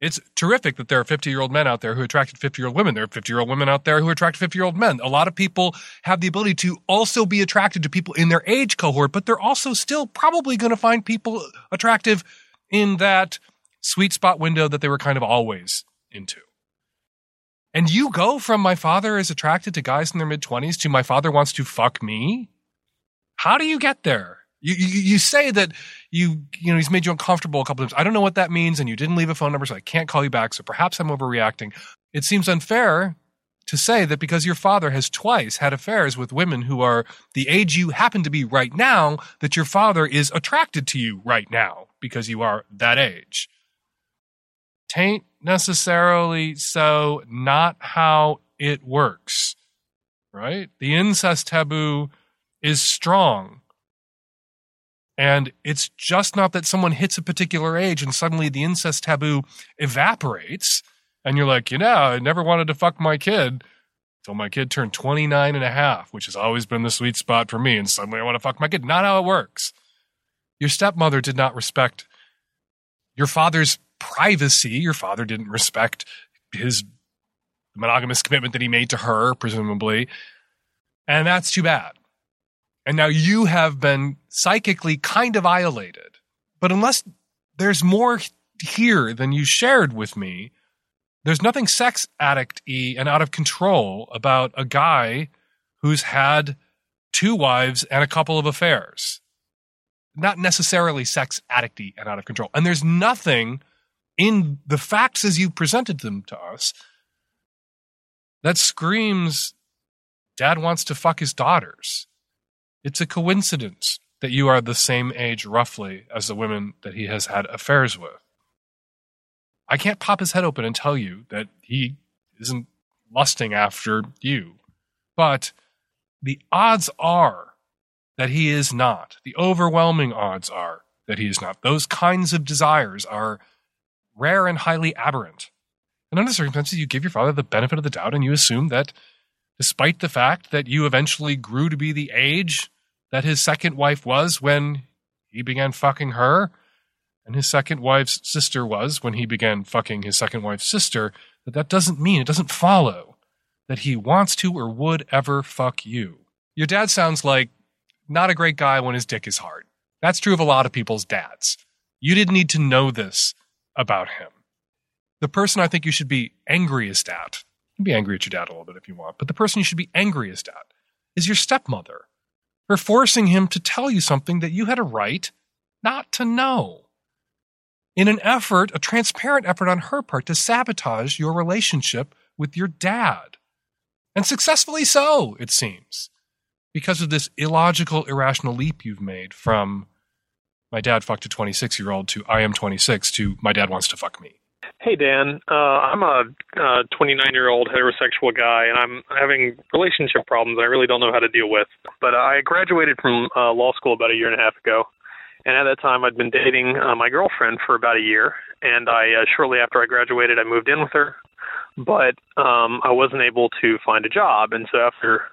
Speaker 3: It's terrific that there are 50 year old men out there who attracted 50 year old women. There are 50 year old women out there who attract 50 year old men. A lot of people have the ability to also be attracted to people in their age cohort, but they're also still probably going to find people attractive in that sweet spot window that they were kind of always into. And you go from my father is attracted to guys in their mid 20s to my father wants to fuck me? How do you get there? You, you, you say that you, you know, he's made you uncomfortable a couple times. I don't know what that means. And you didn't leave a phone number, so I can't call you back. So perhaps I'm overreacting. It seems unfair to say that because your father has twice had affairs with women who are the age you happen to be right now, that your father is attracted to you right now because you are that age. Tain't necessarily so, not how it works, right? The incest taboo is strong. And it's just not that someone hits a particular age and suddenly the incest taboo evaporates. And you're like, you know, I never wanted to fuck my kid until my kid turned 29 and a half, which has always been the sweet spot for me. And suddenly I want to fuck my kid. Not how it works. Your stepmother did not respect your father's privacy. Your father didn't respect his monogamous commitment that he made to her, presumably. And that's too bad. And now you have been psychically kind of violated. But unless there's more here than you shared with me, There's nothing sex addict y and out of control about a guy who's had two wives and a couple of affairs. Not necessarily sex addict y and out of control. And there's nothing in the facts as you presented them to us that screams dad wants to fuck his daughters. It's a coincidence that you are the same age roughly as the women that he has had affairs with. I can't pop his head open and tell you that he isn't lusting after you. But the odds are that he is not. The overwhelming odds are that he is not. Those kinds of desires are rare and highly aberrant. And under circumstances, you give your father the benefit of the doubt and you assume that despite the fact that you eventually grew to be the age that his second wife was when he began fucking her, and his second wife's sister was when he began fucking his second wife's sister, that that doesn't mean, it doesn't follow that he wants to or would ever fuck you. Your dad sounds like not a great guy when his dick is hard. That's true of a lot of people's dads. You didn't need to know this about him. The person I think you should be angriest at, you can be angry at your dad a little bit if you want, but the person you should be angriest at is your stepmother for forcing him to tell you something that you had a right not to know. In an effort, a transparent effort on her part to sabotage your relationship with your dad. And successfully so, it seems, because of this illogical, irrational leap you've made from my dad fucked a 26 year old to I am 26 to my dad wants to fuck me.
Speaker 15: Hey Dan, uh, I'm a 29 year old heterosexual guy, and I'm having relationship problems I really don't know how to deal with. But I graduated from uh, law school about a year and a half ago, and at that time I'd been dating uh, my girlfriend for about a year. And I uh, shortly after I graduated, I moved in with her, but um, I wasn't able to find a job, and so after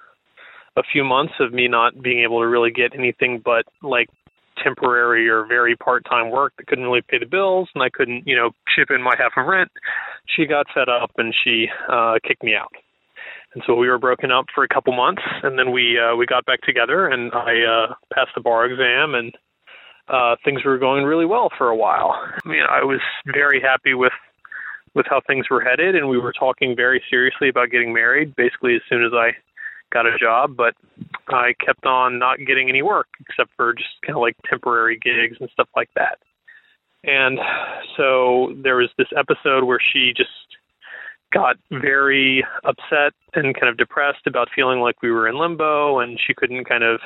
Speaker 15: a few months of me not being able to really get anything but like temporary or very part-time work that couldn't really pay the bills and I couldn't, you know, chip in my half of rent, she got fed up and she uh kicked me out. And so we were broken up for a couple months and then we uh we got back together and I uh passed the bar exam and uh things were going really well for a while. I mean, I was very happy with with how things were headed and we were talking very seriously about getting married basically as soon as I got a job, but I kept on not getting any work except for just kind of like temporary gigs and stuff like that. And so there was this episode where she just got very upset and kind of depressed about feeling like we were in limbo and she couldn't kind of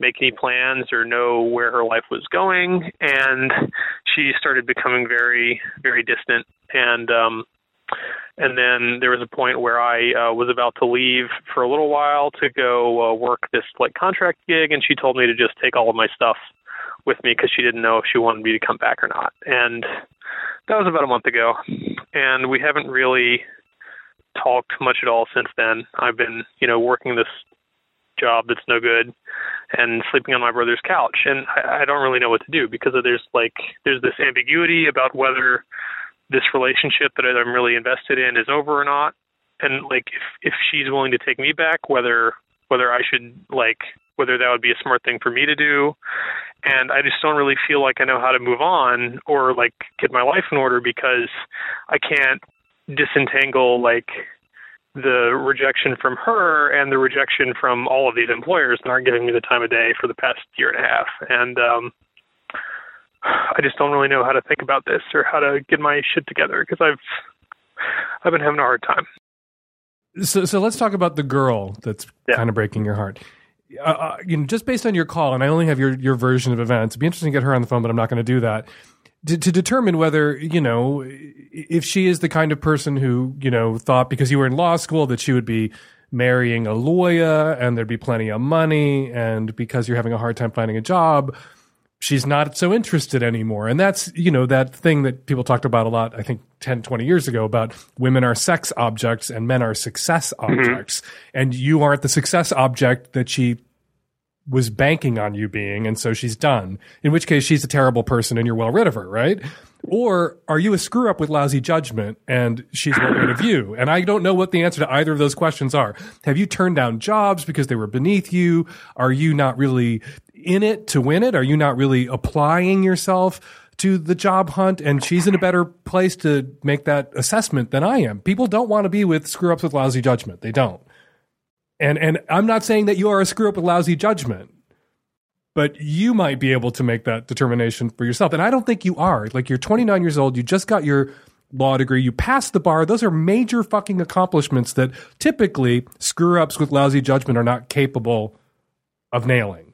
Speaker 15: make any plans or know where her life was going and she started becoming very very distant and um and then there was a point where I uh, was about to leave for a little while to go uh, work this like contract gig, and she told me to just take all of my stuff with me because she didn't know if she wanted me to come back or not. And that was about a month ago, and we haven't really talked much at all since then. I've been, you know, working this job that's no good and sleeping on my brother's couch, and I, I don't really know what to do because there's like there's this ambiguity about whether this relationship that I'm really invested in is over or not, and like if if she's willing to take me back, whether whether I should like whether that would be a smart thing for me to do, and I just don't really feel like I know how to move on or like get my life in order because I can't disentangle like the rejection from her and the rejection from all of these employers that aren't giving me the time of day for the past year and a half. And um I just don't really know how to think about this or how to get my shit together because I've I've been having a hard time.
Speaker 3: So, so let's talk about the girl that's kind of breaking your heart. Uh, uh, you know, just based on your call, and I only have your your version of events. It'd be interesting to get her on the phone, but I'm not going to do that. To, to determine whether you know if she is the kind of person who you know thought because you were in law school that she would be marrying a lawyer and there'd be plenty of money, and because you're having a hard time finding a job, she's not so interested anymore. And that's, you know, that thing that people talked about a lot, I think 10, 20 years ago about women are sex objects and men are success objects. Mm-hmm. And you aren't the success object that she was banking on you being. And so she's done, in which case she's a terrible person and you're well rid of her, right? Or are you a screw up with lousy judgment and she's well rid of you? And I don't know what the answer to either of those questions are. Have you turned down jobs because they were beneath you? Are you not really in it to win it? Are you not really applying yourself to the job hunt and she's in a better place to make that assessment than I am. People don't want to be with screw ups with lousy judgment. They don't. And and I'm not saying that you are a screw up with lousy judgment, but you might be able to make that determination for yourself. And I don't think you are. Like you're 29 years old, you just got your law degree, you passed the bar. Those are major fucking accomplishments that typically screw ups with lousy judgment are not capable of nailing.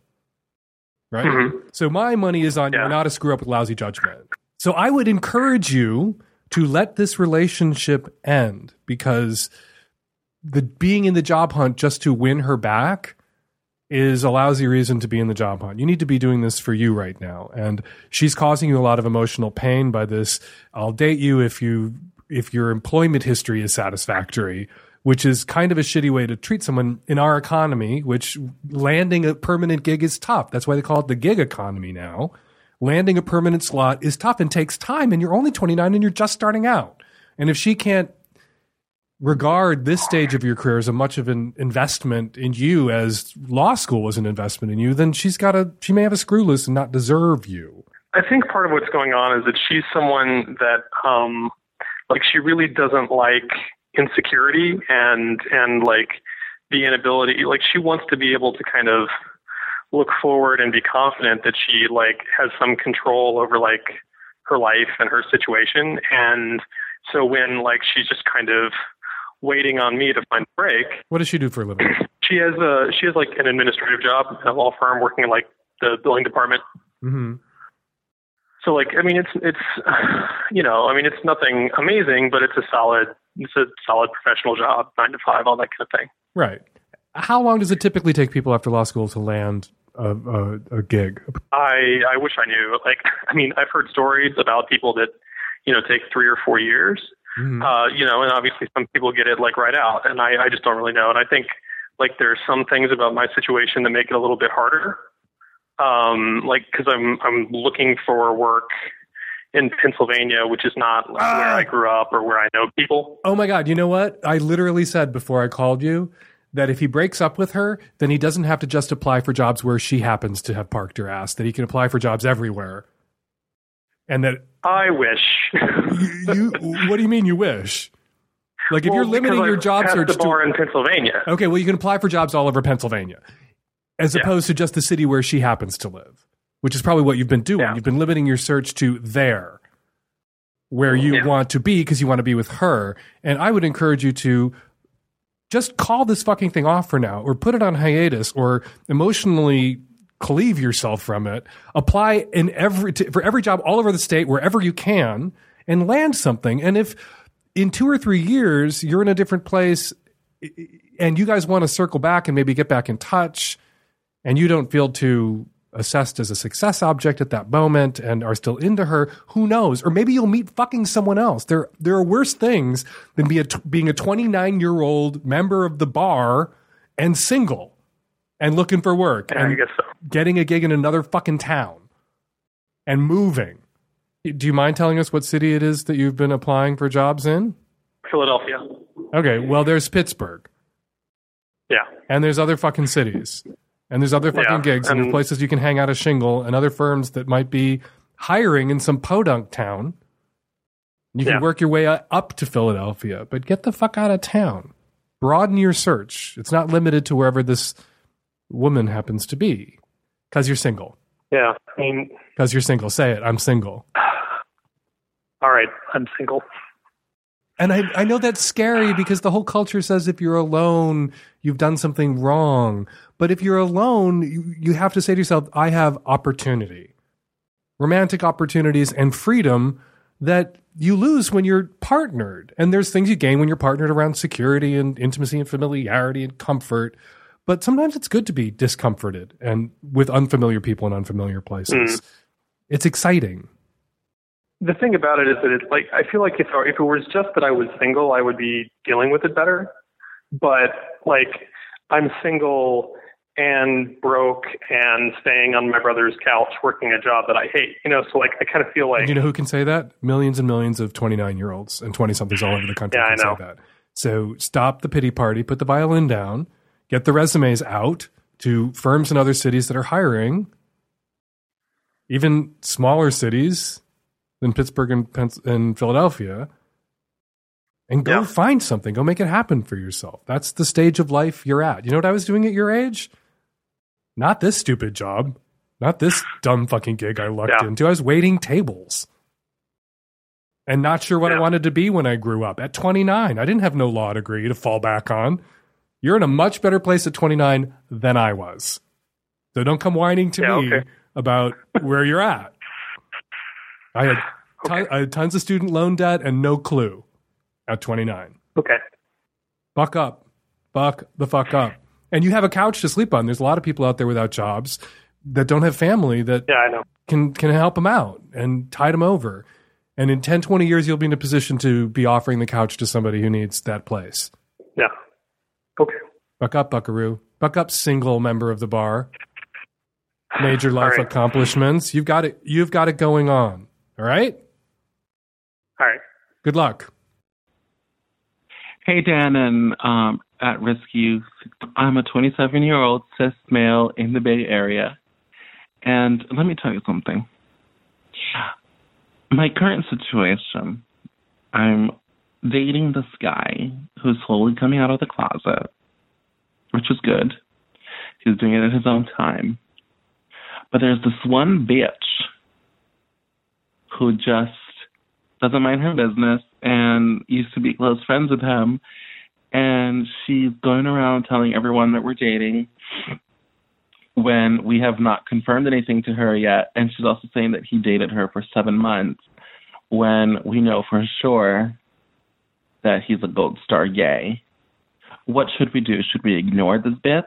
Speaker 3: Right?
Speaker 15: Mhm.
Speaker 3: So my money is on you're not a screw up with lousy judgment. So I would encourage you to let this relationship end because the being in the job hunt just to win her back is a lousy reason to be in the job hunt. You need to be doing this for you right now. And she's causing you a lot of emotional pain by this. I'll date you if you if your employment history is satisfactory, which is kind of a shitty way to treat someone in our economy, which landing a permanent gig is tough. That's why they call it the gig economy now. Landing a permanent slot is tough and takes time and you're only 29 and you're just starting out. And if she can't regard this stage of your career as a much of an investment in you as law school was an investment in you, then she's got a she may have a screw loose and not deserve you.
Speaker 15: I think part of what's going on is that she's someone that um like she really doesn't like insecurity and and like the inability like she wants to be able to kind of look forward and be confident that she like has some control over like her life and her situation and so when like she's just kind of waiting on me to find a break
Speaker 3: What does she do for a living? [CLEARS THROAT]
Speaker 15: she has a she has like an administrative job at a law firm working in like the billing department
Speaker 3: mm-hmm.
Speaker 15: so like I mean it's it's [SIGHS] you know I mean it's nothing amazing, but it's a solid it's a solid professional job, nine to five, all that kind of thing.
Speaker 3: Right. How long does it typically take people after law school to land a, a, a gig?
Speaker 15: I I wish I knew. Like [LAUGHS] I mean I've heard stories about people that you know take three or four years.
Speaker 3: Mhm.
Speaker 15: Uh, you know, and obviously some people get it like right out, and I I just don't really know. And I think like there's some things about my situation that make it a little bit harder. Um, like because I'm I'm looking for work in Pennsylvania, which is not like, where I ah. grew up or where I know people.
Speaker 3: Oh my God. You know what? I literally said before I called you that if he breaks up with her, then he doesn't have to just apply for jobs where she happens to have parked her ass, that he can apply for jobs everywhere. And that
Speaker 15: I wish.
Speaker 3: you, what do you mean you wish? Like if
Speaker 15: Well,
Speaker 3: you're limiting your job search
Speaker 15: the
Speaker 3: to
Speaker 15: bar in Pennsylvania.
Speaker 3: Okay, well you can apply for jobs all over Pennsylvania. As opposed to just the city where she happens to live, which is probably what you've been doing. You've been limiting your search to there where you want to be because you want to be with her. And I would encourage you to just call this fucking thing off for now or put it on hiatus or emotionally cleave yourself from it. Apply in every to, for every job all over the state wherever you can and land something. And if in 2 or 3 years you're in a different place and you guys want to circle back and maybe get back in touch and you don't feel too assessed as a success object at that moment and are still into her, who knows? Or maybe you'll meet fucking someone else. There, there are worse things than be a being a 29 year old member of the bar and single and looking for work and getting a gig in another fucking town and moving. Do you mind telling us what city it is that you've been applying for jobs in?
Speaker 15: Philadelphia.
Speaker 3: Okay, well, there's Pittsburgh.
Speaker 15: Yeah.
Speaker 3: And there's other fucking cities. And there's other fucking
Speaker 15: Yeah,
Speaker 3: gigs. And, there's places you can hang out a shingle and other firms that might be hiring in some podunk town. You can
Speaker 15: Yeah.
Speaker 3: work your way up to Philadelphia, but get the fuck out of town. Broaden your search. It's not limited to wherever this woman happens to be because you're single.
Speaker 15: Yeah. I mean,
Speaker 3: Because you're single. Say it. I'm single. [SIGHS]
Speaker 15: all right, I'm single.
Speaker 3: And I, I know that's scary because the whole culture says if you're alone, you've done something wrong. But if you're alone, you, you have to say to yourself, I have opportunity, romantic opportunities and freedom that you lose when you're partnered. And there's things you gain when you're partnered around security and intimacy and familiarity and comfort. But sometimes it's good to be discomforted and with unfamiliar people in unfamiliar places.
Speaker 15: Mm.
Speaker 3: It's exciting.
Speaker 15: The thing about it is that it's like I feel like if if it was just that I was single, I would be dealing with it better. But like I'm single and broke and staying on my brother's couch working a job that I hate. You know, so like I kind of feel like
Speaker 3: And you know who can say that? Millions and millions of 29 year olds and 20 somethings all [LAUGHS] over the country
Speaker 15: Yeah,
Speaker 3: can say that. So stop the pity party, put the violin down, get the resumes out to firms in other cities that are hiring, even smaller cities than Pittsburgh and, Pens- and Philadelphia. And go find something. Go make it happen for yourself. That's the stage of life you're at. You know what I was doing at your age? Not this stupid job. Not this dumb fucking gig I lucked
Speaker 15: Yeah.
Speaker 3: into. I was waiting tables and not sure what I wanted to be when I grew up. At 29, I didn't have no law degree to fall back on. You're in a much better place at 29 than I was. So don't come whining to
Speaker 15: Yeah,
Speaker 3: me
Speaker 15: okay.
Speaker 3: about where you're at. I had, [SIGHS] ton, I had tons of student loan debt and no clue at 29.
Speaker 15: Okay.
Speaker 3: Buck up. Buck the fuck up. And you have a couch to sleep on. There's a lot of people out there without jobs that don't have family that
Speaker 15: Yeah, I know.
Speaker 3: can can help them out and tide them over. And in 10, 20 years, you'll be in a position to be offering the couch to somebody who needs that place.
Speaker 15: Yeah. Okay.
Speaker 3: Buck up, Buckaroo. Buck up, single member of the bar. Major life
Speaker 15: right.
Speaker 3: accomplishments. You've got it. You've got it going on. All right.
Speaker 15: All right.
Speaker 3: Good luck.
Speaker 16: Hey, Dan, and um, at risk youth. I'm a 27 year old cis male in the Bay Area. And let me tell you something. My current situation, I'm dating this guy who's slowly coming out of the closet, which is good. He's doing it at his own time. But there's this one bitch who just doesn't mind her business and used to be close friends with him. And she's going around telling everyone that we're dating when we have not confirmed anything to her yet. And she's also saying that he dated her for seven months when we know for sure that he's a gold star gay. What should we do? Should we ignore this bitch?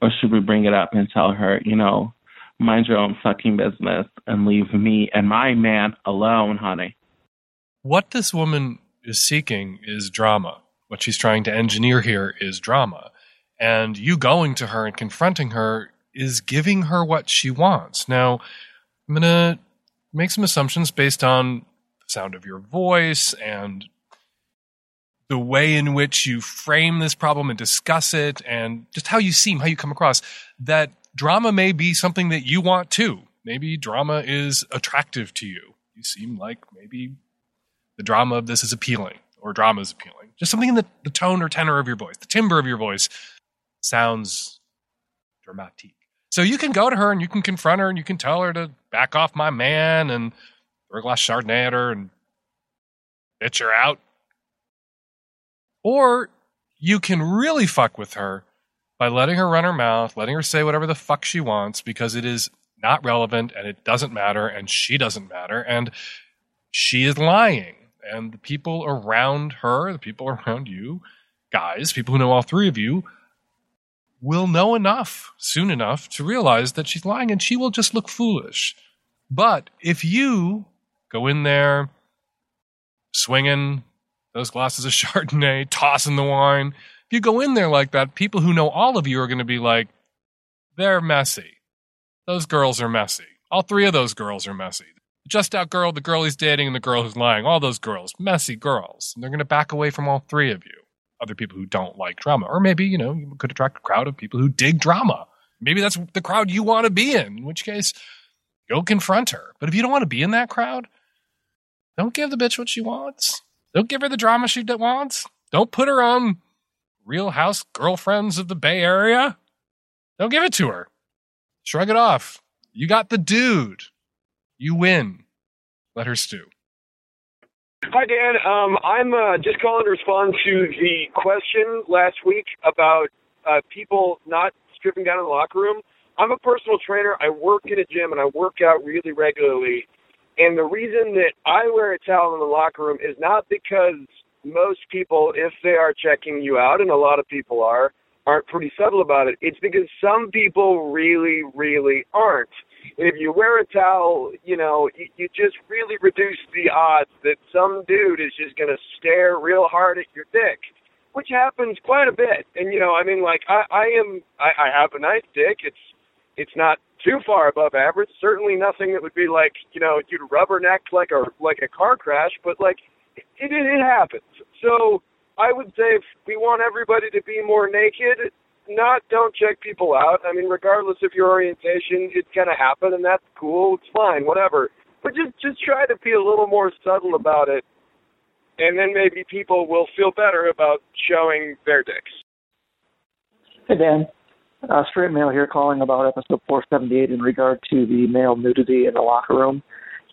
Speaker 16: Or should we bring it up and tell her, you know, mind your own fucking business and leave me and my man alone, honey?
Speaker 3: What this woman is seeking is drama. What she's trying to engineer here is drama. And you going to her and confronting her is giving her what she wants. Now, I'm going to make some assumptions based on the sound of your voice and the way in which you frame this problem and discuss it and just how you seem, how you come across, that drama may be something that you want too. Maybe drama is attractive to you. You seem like maybe the drama of this is appealing or drama is appealing. Just something in the, the tone or tenor of your voice, the timbre of your voice sounds dramatic. So you can go to her and you can confront her and you can tell her to back off my man and throw a glass Chardonnay at her and bitch her out. Or you can really fuck with her by letting her run her mouth, letting her say whatever the fuck she wants because it is not relevant and it doesn't matter and she doesn't matter and she is lying. And the people around her, the people around you, guys, people who know all three of you, will know enough soon enough to realize that she's lying and she will just look foolish. But if you go in there swinging those glasses of [LAUGHS] Chardonnay, tossing the wine, if you go in there like that, people who know all of you are going to be like, they're messy. Those girls are messy. All three of those girls are messy. Just out girl, the girl he's dating, and the girl who's lying. All those girls, messy girls. And they're going to back away from all three of you. Other people who don't like drama. Or maybe, you know, you could attract a crowd of people who dig drama. Maybe that's the crowd you want to be in, in which case, go confront her. But if you don't want to be in that crowd, don't give the bitch what she wants. Don't give her the drama she wants. Don't put her on Real House Girlfriends of the Bay Area. Don't give it to her. Shrug it off. You got the dude. You win. Let her stew.
Speaker 17: Hi, Dan. Um, I'm uh, just calling to respond to the question last week about uh, people not stripping down in the locker room. I'm a personal trainer. I work in a gym and I work out really regularly. And the reason that I wear a towel in the locker room is not because most people, if they are checking you out, and a lot of people are, aren't pretty subtle about it. It's because some people really, really aren't. And if you wear a towel, you know, you, you just really reduce the odds that some dude is just going to stare real hard at your dick, which happens quite a bit. And you know, I mean, like I, I am, I, I have a nice dick. It's, it's not too far above average. Certainly nothing that would be like, you know, you'd rubberneck like a like a car crash, but like it, it, happens. So I would say if we want everybody to be more naked, not don't check people out. I mean, regardless of your orientation, it's gonna happen, and that's cool. It's fine, whatever. but just just try to be a little more subtle about it, and then maybe people will feel better about showing their dicks.
Speaker 18: Hey, Dan. Uh, straight male here calling about episode 478 in regard to the male nudity in the locker room.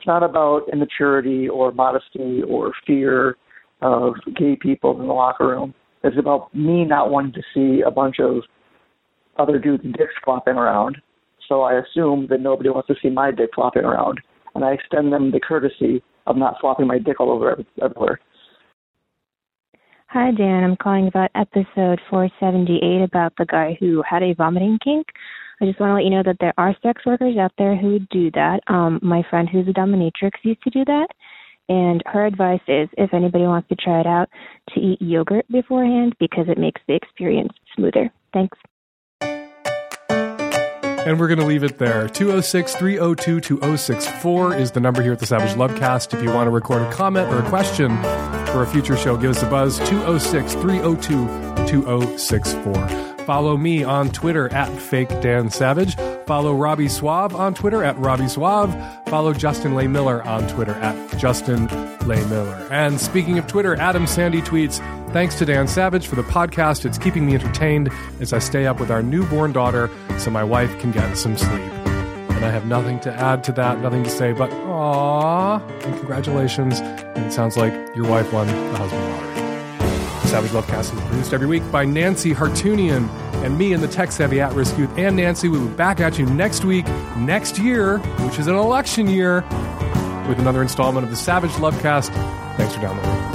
Speaker 18: It's not about immaturity or modesty or fear of gay people in the locker room. It's about me not wanting to see a bunch of other dudes' dicks flopping around. So I assume that nobody wants to see my dick flopping around. And I extend them the courtesy of not flopping my dick all over everywhere.
Speaker 12: Hi, Dan. I'm calling about episode 478 about the guy who had a vomiting kink. I just want to let you know that there are sex workers out there who do that. Um, my friend who's a dominatrix used to do that. And her advice is if anybody wants to try it out, to eat yogurt beforehand because it makes the experience smoother. Thanks.
Speaker 3: And we're going to leave it there. 206 302 2064 is the number here at the Savage Lovecast. If you want to record a comment or a question for a future show, give us a buzz 206 302 2064. Follow me on Twitter at Fake Dan Savage. Follow Robby Soave on Twitter at Robby Soave. Follow Justin Lehmiller on Twitter at Justin Lehmiller. And speaking of Twitter, Adam Sandy tweets, Thanks to Dan Savage for the podcast. It's keeping me entertained as I stay up with our newborn daughter so my wife can get some sleep. And I have nothing to add to that, nothing to say, but aww, and congratulations. And it sounds like your wife won the husband lottery. Savage Lovecast is produced every week by Nancy Hartunian and me and the tech savvy at risk youth. And Nancy, we'll be back at you next week, next year, which is an election year, with another installment of the Savage Lovecast. Thanks for downloading.